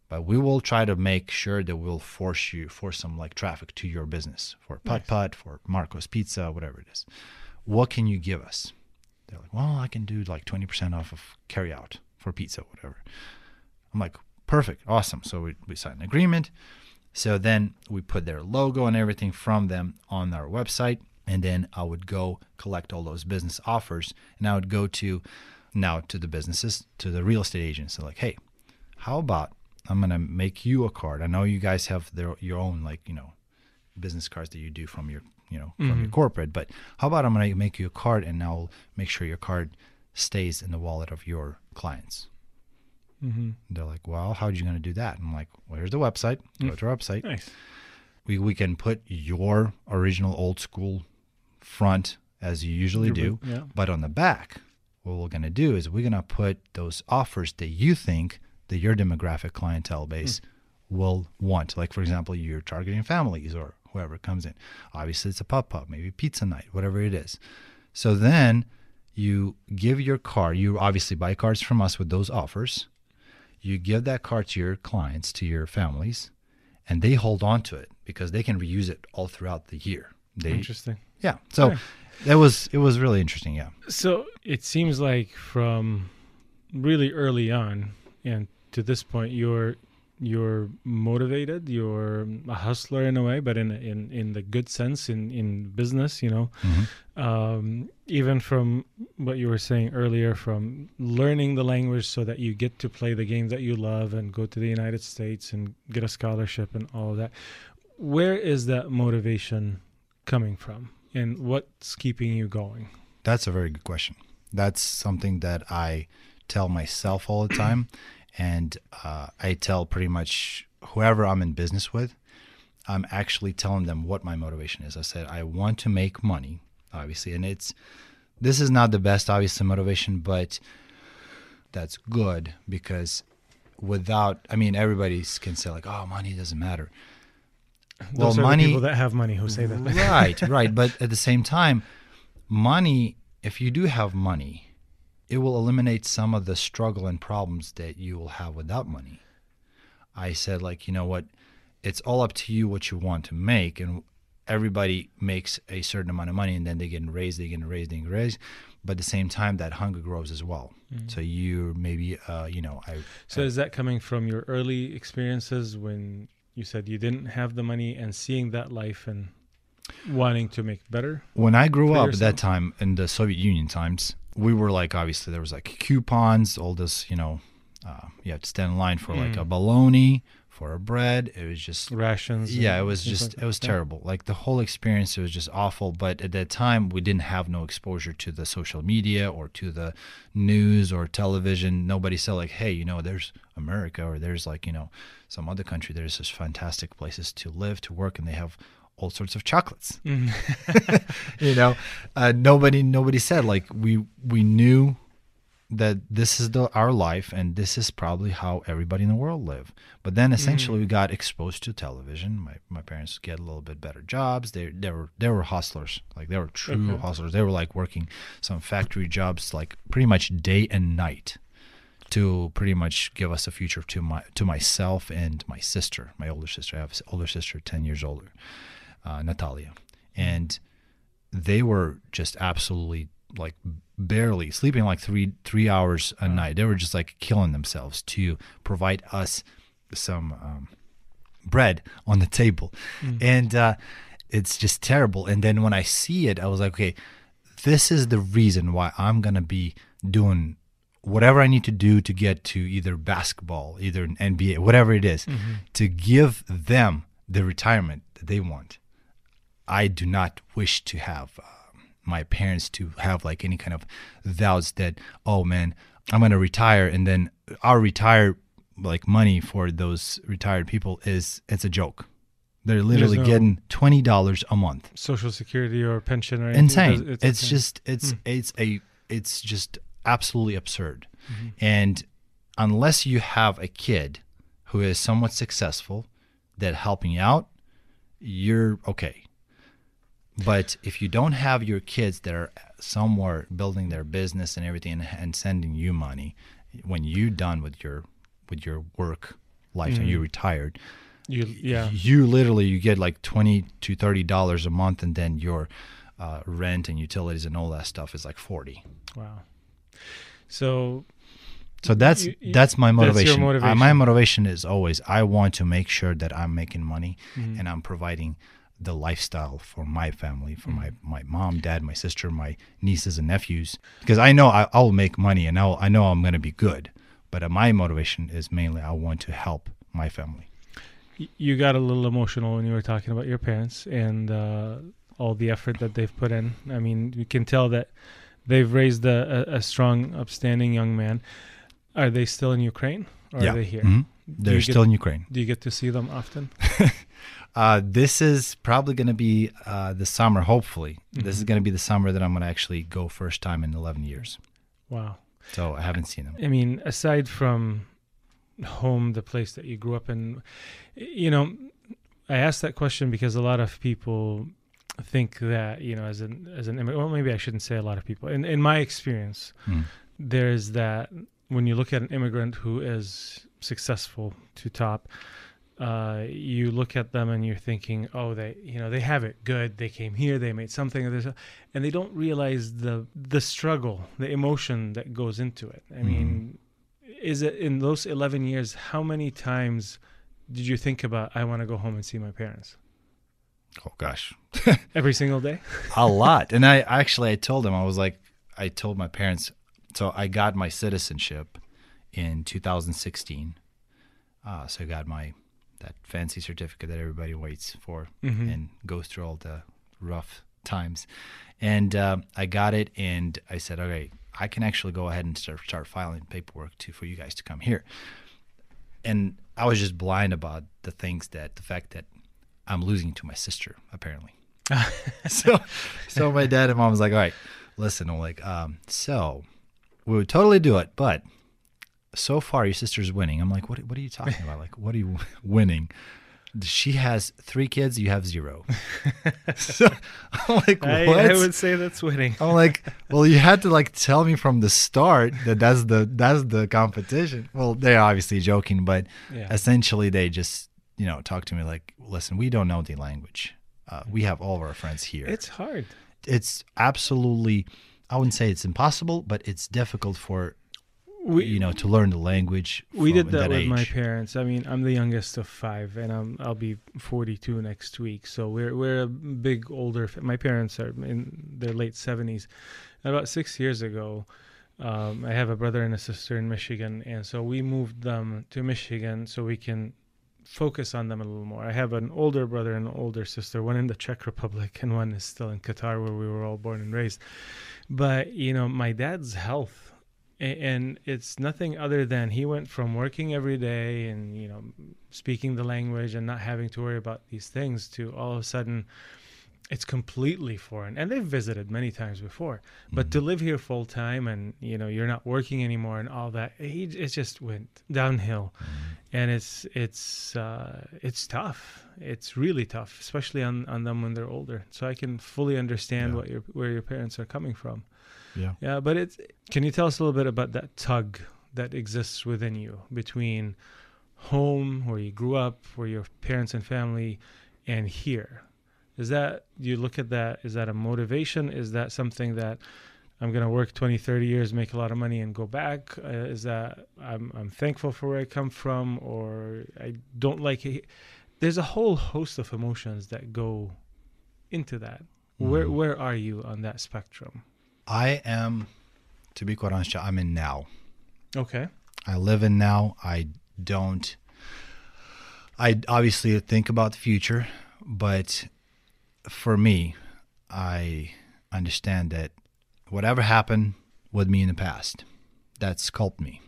But we will try to make sure that we'll force you force some like traffic to your business for putt putt for marco's pizza whatever it is. What can you give us? They're like well i can do like 20% off of carry out for pizza whatever. I'm like perfect awesome. So we, we signed an agreement. So then we put their logo and everything from them on our website. And then i would go collect all those business offers. And i would go to now to the businesses to the real estate agents. And like hey how about I'm gonna make you a card. I know you guys have their your own like you know business cards that you do from your you know from your mm-hmm. corporate, but how about I'm gonna make you a card and I'll make sure your card stays in the wallet of your clients. Mm-hmm. They're like, well, how are you gonna do that? I'm like, well, here's the website. Go to our website. Nice. We we can put your original old school front as you usually do, yeah. but on the back, what we're going to do is we're going to put those offers that you think that your demographic clientele base will want. Like, for example, you're targeting families or whoever comes in. Obviously, it's a pop up, maybe pizza night, whatever it is. So then you give your car, you obviously buy cars from us with those offers. You give that car to your clients, to your families, and they hold on to it because they can reuse it all throughout the year. They, Interesting. yeah. So Yeah. that was it was really interesting. Yeah. So it seems like from really early on and to this point, you're you're motivated. You're a hustler in a way, but in in in the good sense in in business. You know, um, even from what you were saying earlier, from learning the language so that you get to play the game that you love and go to the United States and get a scholarship and all of that. Where is that motivation coming from, and what's keeping you going? That's a very good question. That's something that I tell myself all the time, [clears throat] and uh, I tell pretty much whoever I'm in business with. I'm actually telling them what my motivation is. I said I want to make money, obviously, and it's this is not the best obviously motivation, but that's good because without I mean everybody can say like oh money doesn't matter. Well, Those money- people that have money who say that. right, right. But at the same time, money, if you do have money, it will eliminate some of the struggle and problems that you will have without money. I said, like, you know what? It's all up to you what you want to make. And everybody makes a certain amount of money and then they get raised, they get raised, they get raised. But at the same time, that hunger grows as well. So you maybe, uh, you know, I. So is that coming from your early experiences when you said you didn't have the money and seeing that life and wanting to make better? when I grew up at that time in the Soviet Union times, we were like obviously there was like coupons, all this, you know, uh, you have to stand in line for like Mm. a bologna, for a bread. It was just Rations. yeah, it was just like it was terrible. Like the whole experience, it was just awful. But at that time, we didn't have no exposure to the social media or to the news or television. Nobody said like, hey, you know, there's America or there's like you know some other country. There's just fantastic places to live, to work, and they have all sorts of chocolates. Mhm. [laughs] [laughs] you know uh, nobody nobody said like we we knew that this is the our life and this is probably how everybody in the world live. But then essentially we got exposed to television. My, my parents get a little bit better jobs. They they were they were hustlers. Like they were true Okay. hustlers. They were like working some factory jobs like pretty much day and night to pretty much give us a future to my to myself and my sister my older sister. I have an older sister 10 years older uh, natalia and they were just absolutely like barely sleeping like three three hours a night. They were just like killing themselves to provide us some um, bread on the table, and uh, it's just terrible. And then when I see it, I was like, okay, this is the reason why I'm gonna be doing whatever I need to do to get to either basketball, either an NBA, whatever it is, to give them the retirement that they want. I do not wish to have uh, my parents to have like any kind of doubts that oh man I'm gonna retire and then our retire like money for those retired people is it's a joke. They're literally no- getting twenty dollars a month. Social security or pension or anything. Insane. It's, insane. just it's it's a it's just absolutely absurd. And unless you have a kid who is somewhat successful that helping out, you're okay. But if you don't have your kids that are somewhere building their business and everything and, and sending you money when you're done with your with your work life and you're retired, you. Yeah. you literally you get like 20 to 30 dollars a month and then your uh, rent and utilities and all that stuff is like 40 Wow. So so that's You- you- that's my that's your motivation. Uh, my motivation. motivation is always i want to make sure that i'm making money Mhm. and i'm providing the lifestyle for my family for my my mom dad my sister my nieces and nephews because i know I, i'll make money and I'll, i know i'm going to be good but uh, my motivation is mainly i want to help my family. You got a little emotional when you were talking about your parents and uh, all the effort that they've put in. I mean, you can tell that they've raised a, a, a strong, upstanding young man. Are they still in Ukraine or yeah, are they here? Mhm. they're you get- still in Ukraine. Do you get to see them often? [laughs] Uh, this is probably going to be uh, the summer. Hopefully, this is Mhm. going to be the summer that I'm going to actually go first time in 11 years. Wow. So I haven't seen them. I mean, aside from home, the place that you grew up in, you know, I asked that question because a lot of people think that you know, as an as an immigrant, well, maybe I shouldn't say a lot of people. In in my experience, Mm. there's that when you look at an immigrant who is successful to top. Uh, you look at them and you're thinking, oh, they, you know, they have it good. They came here, they made something of this, and they don't realize the the struggle, the emotion that goes into it. I mean, is it in those 11 years how many times did you think about i want to go home and see my parents Oh gosh, [laughs] every single day a lot. And I actually I told them I was like I told my parents. So I got my citizenship in 2016. Uh, so I got my that fancy certificate that everybody waits for Mhm. and goes through all the rough times. And uh, I got it, and I said, okay, I can actually go ahead and start, start filing paperwork to for you guys to come here. And I was just blind about the things that the fact that I'm losing to my sister apparently. [laughs] so, so my dad and mom was like, all right, listen, I'm like, um, so we would totally do it, but so far your sister's winning. I'm like, what? What are you talking about? Like, what are you [laughs] winning? She has three kids. You have zero. [laughs] so I'm like, what? I, I would say that's winning I'm like, well, you had to like tell me from the start that that's the that's the competition. Well, they're obviously joking, but yeah essentially they just you know talk to me like, listen, we don't know the language. Uh, we have all of our friends here. it's hard it's absolutely, I wouldn't say it's impossible, but it's difficult for we you know to learn the language. we did that, with my parents. I mean i'm the youngest of five and I'm, i'll be 42 next week. So we're we're a big older my parents are in their late 70s about six years ago um, i have a brother and a sister in michigan and so we moved them to michigan so we can focus on them a little more. I have an older brother and an older sister one in the czech republic and one is still in qatar where we were all born and raised. But you know my dad's health and it's nothing other than he went from working every day and you know speaking the language and not having to worry about these things to all of a sudden it's completely foreign and they've visited many times before but to live here full time and you know you're not working anymore and all that he, it just went downhill and it's it's uh, it's tough it's really tough especially on, on them when they're older so i can fully understand Yeah. what your where your parents are coming from Yeah. yeah, but it's. Can you tell us a little bit about that tug that exists within you between home, where you grew up, where your parents and family, and here? Is that you look at that? Is that a motivation? Is that something that I'm gonna work 20, 30 years, make a lot of money, and go back? Uh, is that I'm I'm thankful for where I come from, or I don't like it? There's a whole host of emotions that go into that. Where Mhm. where are you on that spectrum? I am, to be quite honest, I'm in now. Okay. I live in now. I don't. I obviously think about the future, but for me, I understand that whatever happened with me in the past, that sculpted me.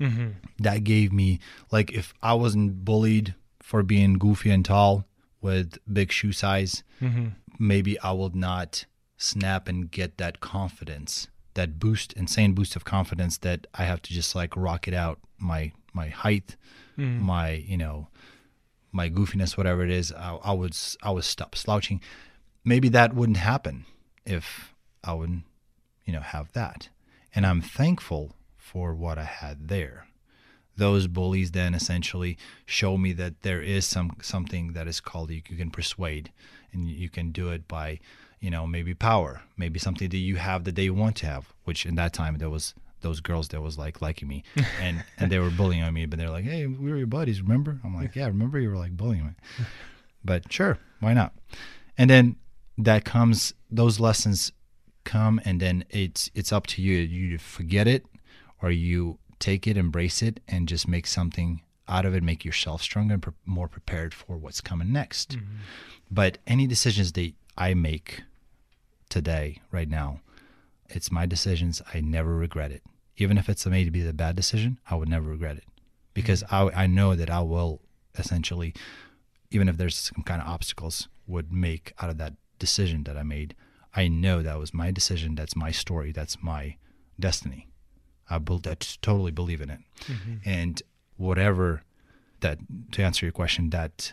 Mm-hmm. That gave me, like, if I wasn't bullied for being goofy and tall with big shoe size, Mm-hmm. maybe I will not snap and get that confidence, that boost, insane boost of confidence that I have to just like rock it out my my height, Mm-hmm. my you know, my goofiness, whatever it is. I, I would I would stop slouching. Maybe that wouldn't happen if I wouldn't, you know, have that. And I'm thankful for what I had there. Those bullies then essentially show me that there is some something that is called you, you can persuade, and you can do it by, you know, maybe power, maybe something that you have that they want to have. Which in that time there was those girls that was like liking me, [laughs] and and they were bullying on me, but they're like, hey, we were your buddies, remember? I'm like, yeah, remember you were like bullying me, but sure, why not? And then that comes those lessons come and then it's it's up to you you forget it or you take it embrace it and just make something out of it, make yourself stronger and pre- more prepared for what's coming next. Mm-hmm. But any decisions that I make today, right now, it's my decisions. I never regret it. Even if it's made to be the bad decision, I would never regret it because Mm-hmm. I, I know that I will essentially, even if there's some kind of obstacles, would make out of that decision that I made. I know that was my decision. That's my story. That's my destiny. I, bel I totally believe in it. And whatever that, to answer your question, that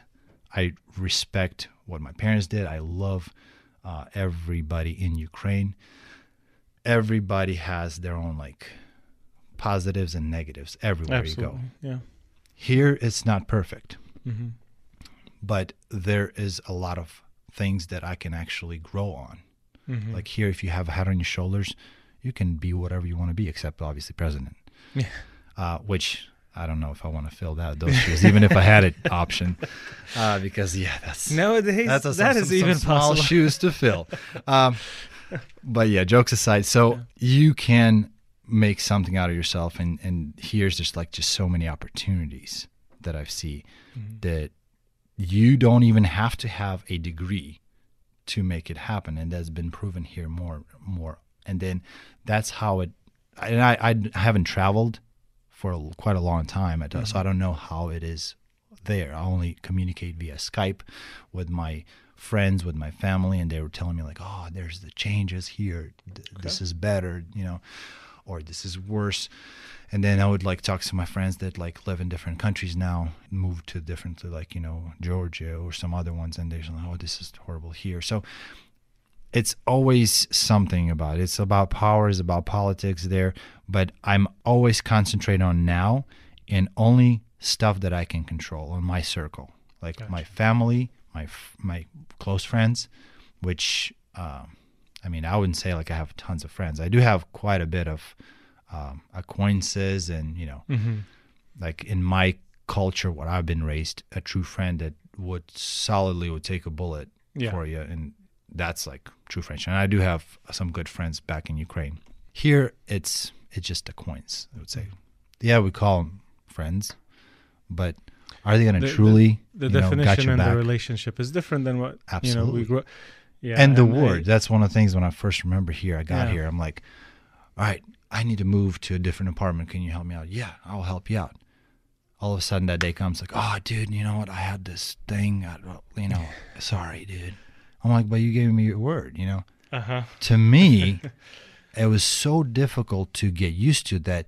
I respect what my parents did. I love uh, everybody in Ukraine. Everybody has their own like positives and negatives everywhere you go. Yeah. Here, it's not perfect, Mm-hmm. but there is a lot of things that I can actually grow on. Mm-hmm. Like here, if you have a hat on your shoulders, you can be whatever you want to be, except obviously president. Yeah. Uh, which I don't know if I want to fill that those shoes, even if I had it [laughs] option, uh, because yeah, that's Nowadays, that's a, that some, is some, even some small shoes to fill. Um, but yeah, jokes aside, so you can make something out of yourself, and and here's just like just so many opportunities that I see Mm-hmm. that you don't even have to have a degree to make it happen, and that's been proven here more more. And then that's how it. And I I haven't traveled for a, quite a long time, at, so I don't know how it is there. I only communicate via Skype with my friends, with my family, and they were telling me like, "Oh, there's the changes here. Th- This is better," you know, or this is worse. And then I would like talk to my friends that like live in different countries now, moved to different, to like you know Georgia or some other ones, and they're like, "Oh, this is horrible here." So it's always something about it. It's about power, it's about politics there, but I'm always concentrating on now and only stuff that I can control on my circle, like my family, my my close friends, which um, I mean, I wouldn't say like I have tons of friends. I do have quite a bit of um, acquaintances, and you know, Mm-hmm. like in my culture, what I've been raised, a true friend that would solidly would take a bullet Yeah. for you, and that's like true friendship. And I do have some good friends back in Ukraine. Here, it's it's just acquaintance. I would say, yeah, we call them friends, but are they going to the- truly The you know, got definition your and the relationship is different than what you know we Absolutely. grew. Yeah, and the I- word that's one of the things when i first remember here i got Yeah. here i'm like all right i need to move to a different apartment. Can you help me out? Yeah i'll help you out. All of a sudden that day comes like oh dude you know what? I had this thing I, you know [laughs] sorry dude. I'm like but you gave me your word you know? Uh-huh. to me [laughs] it was so difficult to get used to that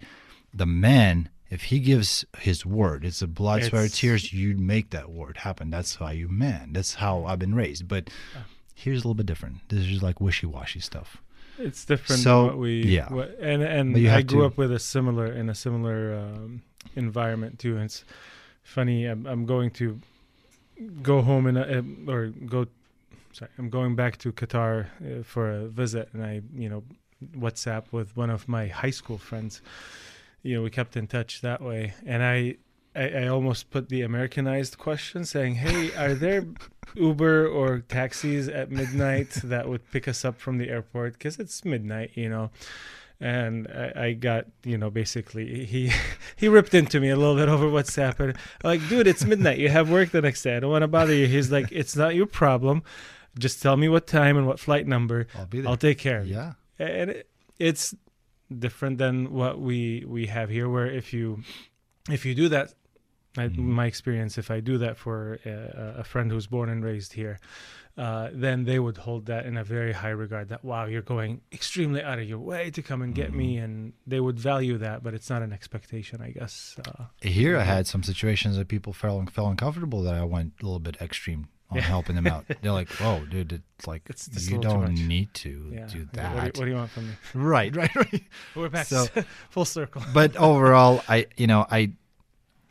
the man if he gives his word it's a blood sweat tears you make that word happen. That's how you man. That's how i've been raised. But here's a little bit different this is just like wishy-washy stuff It's different So, than what we yeah. what, and and I grew to- up with a similar in a similar um, environment too. And it's funny. I'm, I'm going to go home and uh, or go. Sorry, I'm going back to Qatar uh, for a visit, and I you know WhatsApp with one of my high school friends. You know, we kept in touch that way, and I. I, I almost put the Americanized question saying, Hey, are there [laughs] Uber or taxis at midnight that would pick us up from the airport? Because it's midnight, you know. And I, I got, you know, basically he he ripped into me a little bit over what's I'm like, dude, it's midnight. You have work the next day. I don't want to bother you. He's like, it's not your problem. Just tell me what time and what flight number. i'll be there I'll take care of you yeah and it, it's different than what we we have here where if you if you do that I, Mhm. my experience if i do that for a, a friend who's born and raised here uh, then they would hold that in a very high regard that wow you're going extremely out of your way to come and get me and they would value that but it's not an expectation i guess uh, here i had some situations that people felt felt uncomfortable that i went a little bit extreme on Yeah. helping them out. [laughs] They're like whoa dude it's like It's you don't need to yeah. do What do, that. you, what do you want from me? Right [laughs] right right. We're back So- to [laughs] full circle. but overall i you know i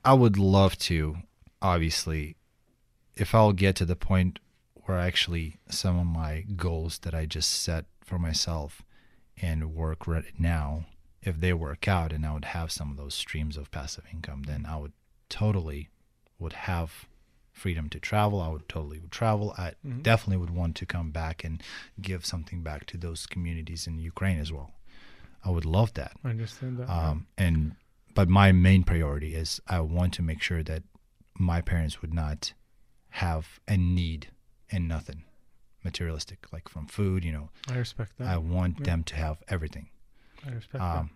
i would love to obviously if i'll get to the point where actually some of my goals that i just set for myself and work right now if they work out and i would have some of those streams of passive income then i would totally would have freedom to travel. I would totally would travel. I Mhm. definitely would want to come back and give something back to those communities in ukraine as well. I would love that. I understand that. Um, and but my main priority is I want to make sure that my parents would not have a need and nothing materialistic, like from food. You know, I respect that. I want Yeah. them to have everything. I respect Um,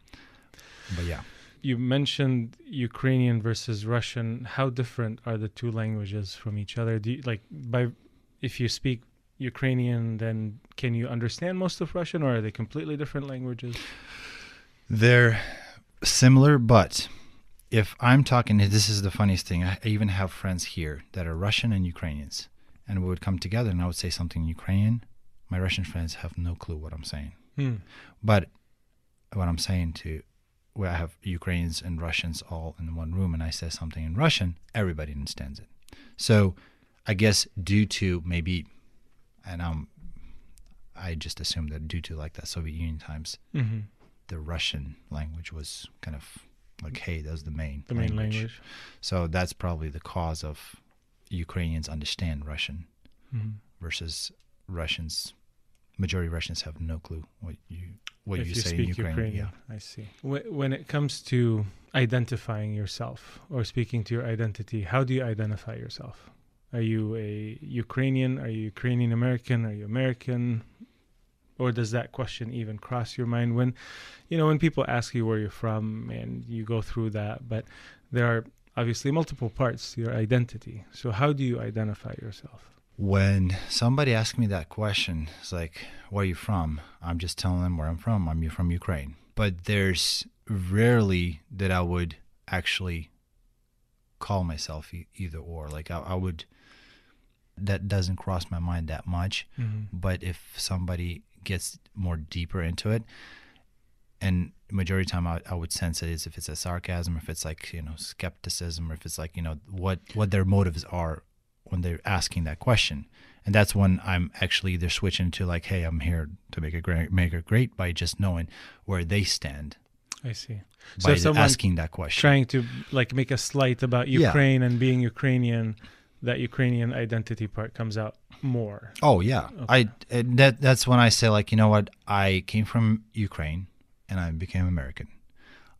but yeah. You mentioned Ukrainian versus Russian. How different are the two languages from each other? Do you, like by if you speak Ukrainian, then can you understand most of Russian, or are they completely different languages? they're similar, but if I'm talking, this is the funniest thing. I even have friends here that are Russian and Ukrainians, and we would come together, and I would say something in Ukrainian. My Russian friends have no clue what I'm saying. Hmm. But what I'm saying to where I have Ukrainians and Russians all in one room and I say something in Russian, everybody understands it. So I guess due to maybe and I'm, I just assume that due to like the Soviet Union times, hmm the Russian language was kind of like, hey, that's the main The main language. So that's probably the cause of Ukrainians understand Russian Mhm. versus Russians majority of Russians have no clue what you what if you, you say speak in Ukrainian. Ukrainian, I see. When it comes to identifying yourself or speaking to your identity, how do you identify yourself? Are you a Ukrainian? Are you Ukrainian American? Are you American? Or does that question even cross your mind when, you know, when people ask you where you're from and you go through that, but there are obviously multiple parts to your identity. So how do you identify yourself? When somebody asks me that question, it's like, where are you from? I'm just telling them where I'm from. I'm from Ukraine. But there's rarely that I would actually call myself e- either or. Like, I, I would, that doesn't cross my mind that much. Mm-hmm. But if somebody gets more deeper into it, and majority of the time I, I would sense it is if it's a sarcasm, if it's like you know skepticism, or if it's like you know what what their motives are when they're asking that question, and that's when I'm actually either switching to like, hey, I'm here to make it great, make it great by just knowing where they stand I see. by if asking that question. trying to like make a slight about Yeah. Ukraine and being Ukrainian, that Ukrainian identity part comes out more. Oh yeah, I that that's when I say like you know what I came from Ukraine and I became American.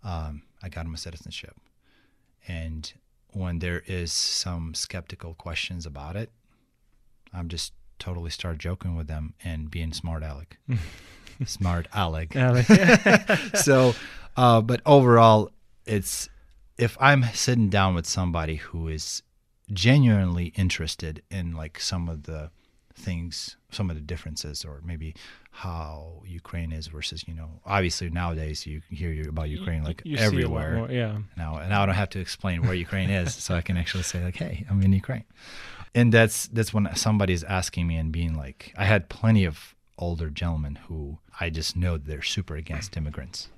Um, I got my citizenship, and when there is some skeptical questions about it, I'm just totally start joking with them and being smart aleck, [laughs] smart aleck. Like- [laughs] so, uh, but overall, it's if I'm sitting down with somebody who is genuinely interested in like some of the things, some of the differences, or maybe how Ukraine is versus you know, obviously nowadays you hear about Ukraine like you see a lot everywhere more, yeah. now, and now I don't have to explain where Ukraine is, so I can actually say like, "Hey, I'm in Ukraine," and that's that's when somebody's asking me and being like, I had plenty of older gentlemen who I just know they're super against immigrants,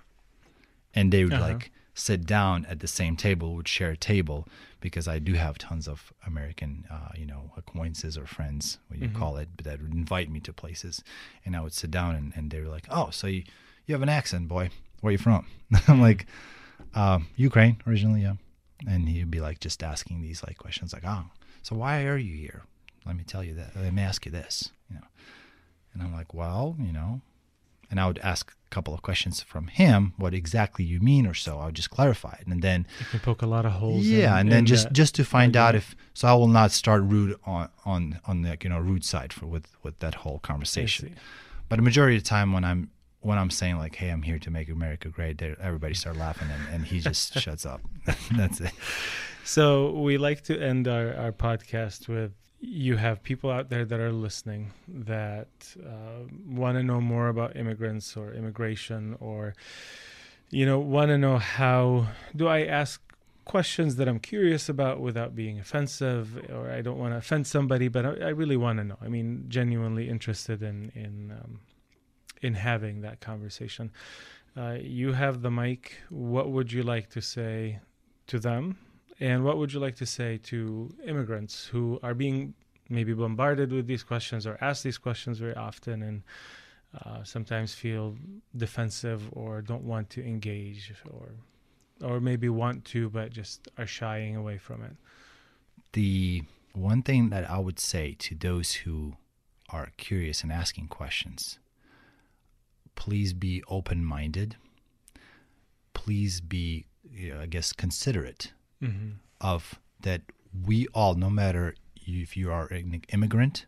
and they would Uh-huh. like sit down at the same table, would share a table because I do have tons of American, uh, you know, acquaintances or friends, what you call it, but that would invite me to places, and I would sit down and, and they were like, "Oh, so you you have an accent, boy? Where are you from?" [laughs] I'm like, um, Ukraine originally, yeah. And he'd be like just asking these like questions like, oh, so why are you here? Let me tell you that. Let me ask you this, you know. And I'm like, well, you know. And I would ask a couple of questions from him, what exactly you mean or so. I'll just clarify it. And then You can poke a lot of holes. yeah, in- and then just that. just to find out if so I will not start rude on on on the you know rude side for with with that whole conversation. But a majority of the time when I'm when I'm saying like, "Hey, I'm here to make America great," everybody start laughing and, and he just [laughs] shuts up. [laughs] That's it. So we like to end our, our podcast with you have people out there that are listening that uh, want to know more about immigrants or immigration or you know want to know how do I ask questions that I'm curious about without being offensive or I don't want to offend somebody but I, I really want to know. I mean genuinely interested in in um, in having that conversation. Uh, you have the mic. What would you like to say to them and what would you like to say to immigrants who are being maybe bombarded with these questions or asked these questions very often and uh, sometimes feel defensive or don't want to engage or or maybe want to but just are shying away from it? The one thing that I would say to those who are curious and asking questions, please be open minded. Please be you know, I guess, considerate Mm-hmm. of that we all, no matter if you are an immigrant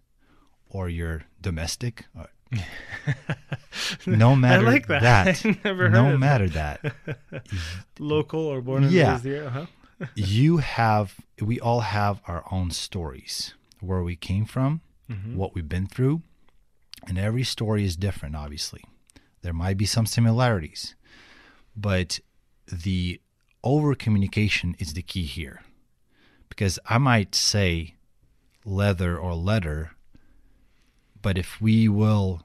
or you're domestic, or, [laughs] no matter I like that. [laughs] Heard no matter that, [laughs] Local or born and Yeah. raised here. Uh-huh. you have, we all have our own stories, where we came from, Mhm. what we've been through, and every story is different, obviously. There might be some similarities, but the over communication is the key here. Because I might say leather or letter, but if we will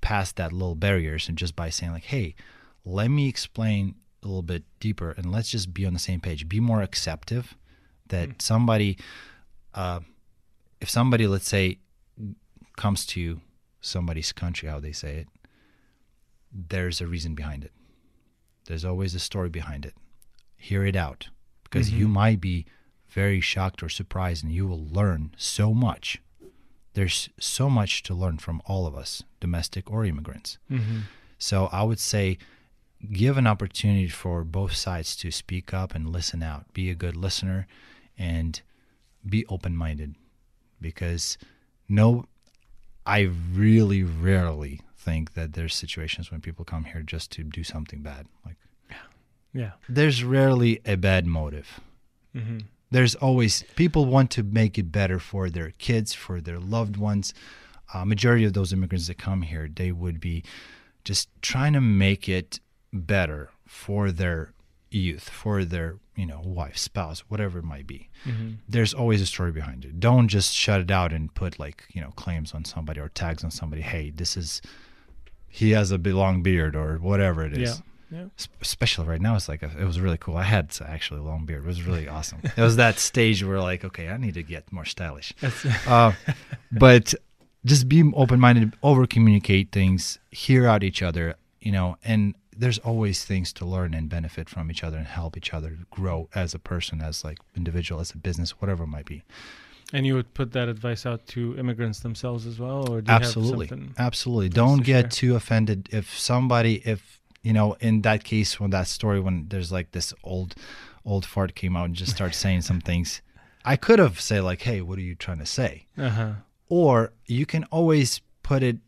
pass that little barriers and just by saying, like, hey, let me explain a little bit deeper and let's just be on the same page, be more acceptive that somebody, uh, if somebody, let's say, comes to somebody's country, how they say it, there's a reason behind it. There's always a story behind it. Hear it out because you might be very shocked or surprised and you will learn so much. There's so much to learn from all of us, domestic or immigrants. Mm-hmm. So I would say give an opportunity for both sides to speak up and listen out. Be a good listener and be open minded because no, I really rarely think that there's situations when people come here just to do something bad. Like Yeah. there's rarely a bad motive. Mm-hmm. There's always people want to make it better for their kids, for their loved ones. Uh, majority of those immigrants that come here, they would be just trying to make it better for their youth, for their you know wife, spouse, whatever it might be. Mm-hmm. There's always a story behind it. Don't just shut it out and put like you know claims on somebody or tags on somebody. Hey, this is he has a long beard or whatever it is Yeah. Yeah. right now it's like a, it was really cool. I had actually a long beard. It was really awesome. It was that stage where like okay i need to get more stylish. [laughs] Uh, but just be open-minded over communicate things hear out each other you know and there's always things to learn and benefit from each other and help each other grow as a person as like individual as a business whatever it might be. And you would put that advice out to immigrants themselves as well, or do you absolutely. have something? absolutely. don't to get share? too offended. If somebody if you know in that case when that story when there's like this old old fart came out and just started [laughs] saying some things i could have said like hey what are you trying to say Uh huh. or you can always put it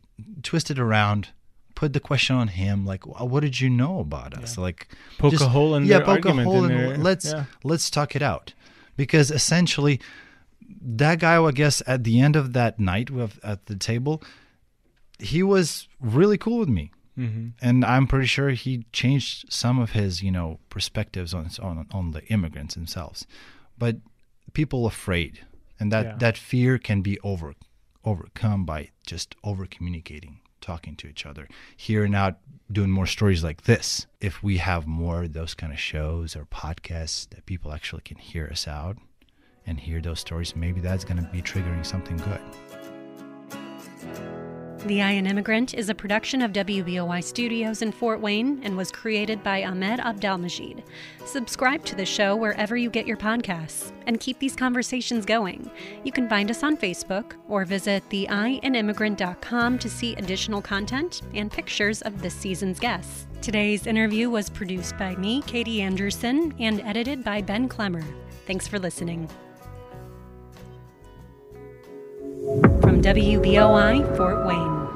twist it around put the question on him like what did you know about us Yeah. like Poke just- a hole in yeah their poke a hole in their, let's yeah. let's talk it out because essentially that guy i guess at the end of that night with, at the table he was really cool with me Mm-hmm. and i'm pretty sure he changed some of his you know perspectives on on, on the immigrants themselves but people afraid and that Yeah. that fear can be over overcome by just over communicating talking to each other hearing out doing more stories like this if we have more those kind of shows or podcasts that people actually can hear us out and hear those stories maybe that's going to be triggering something good The Iron Immigrant is a production of WBOI Studios in Fort Wayne and was created by Ahmed Abdelmajid. Subscribe to the show wherever you get your podcasts and keep these conversations going. You can find us on Facebook or visit theionimmigrant.com to see additional content and pictures of this season's guests. Today's interview was produced by me, Katie Anderson, and edited by Ben Clemmer. Thanks for listening. From WBOI Fort Wayne.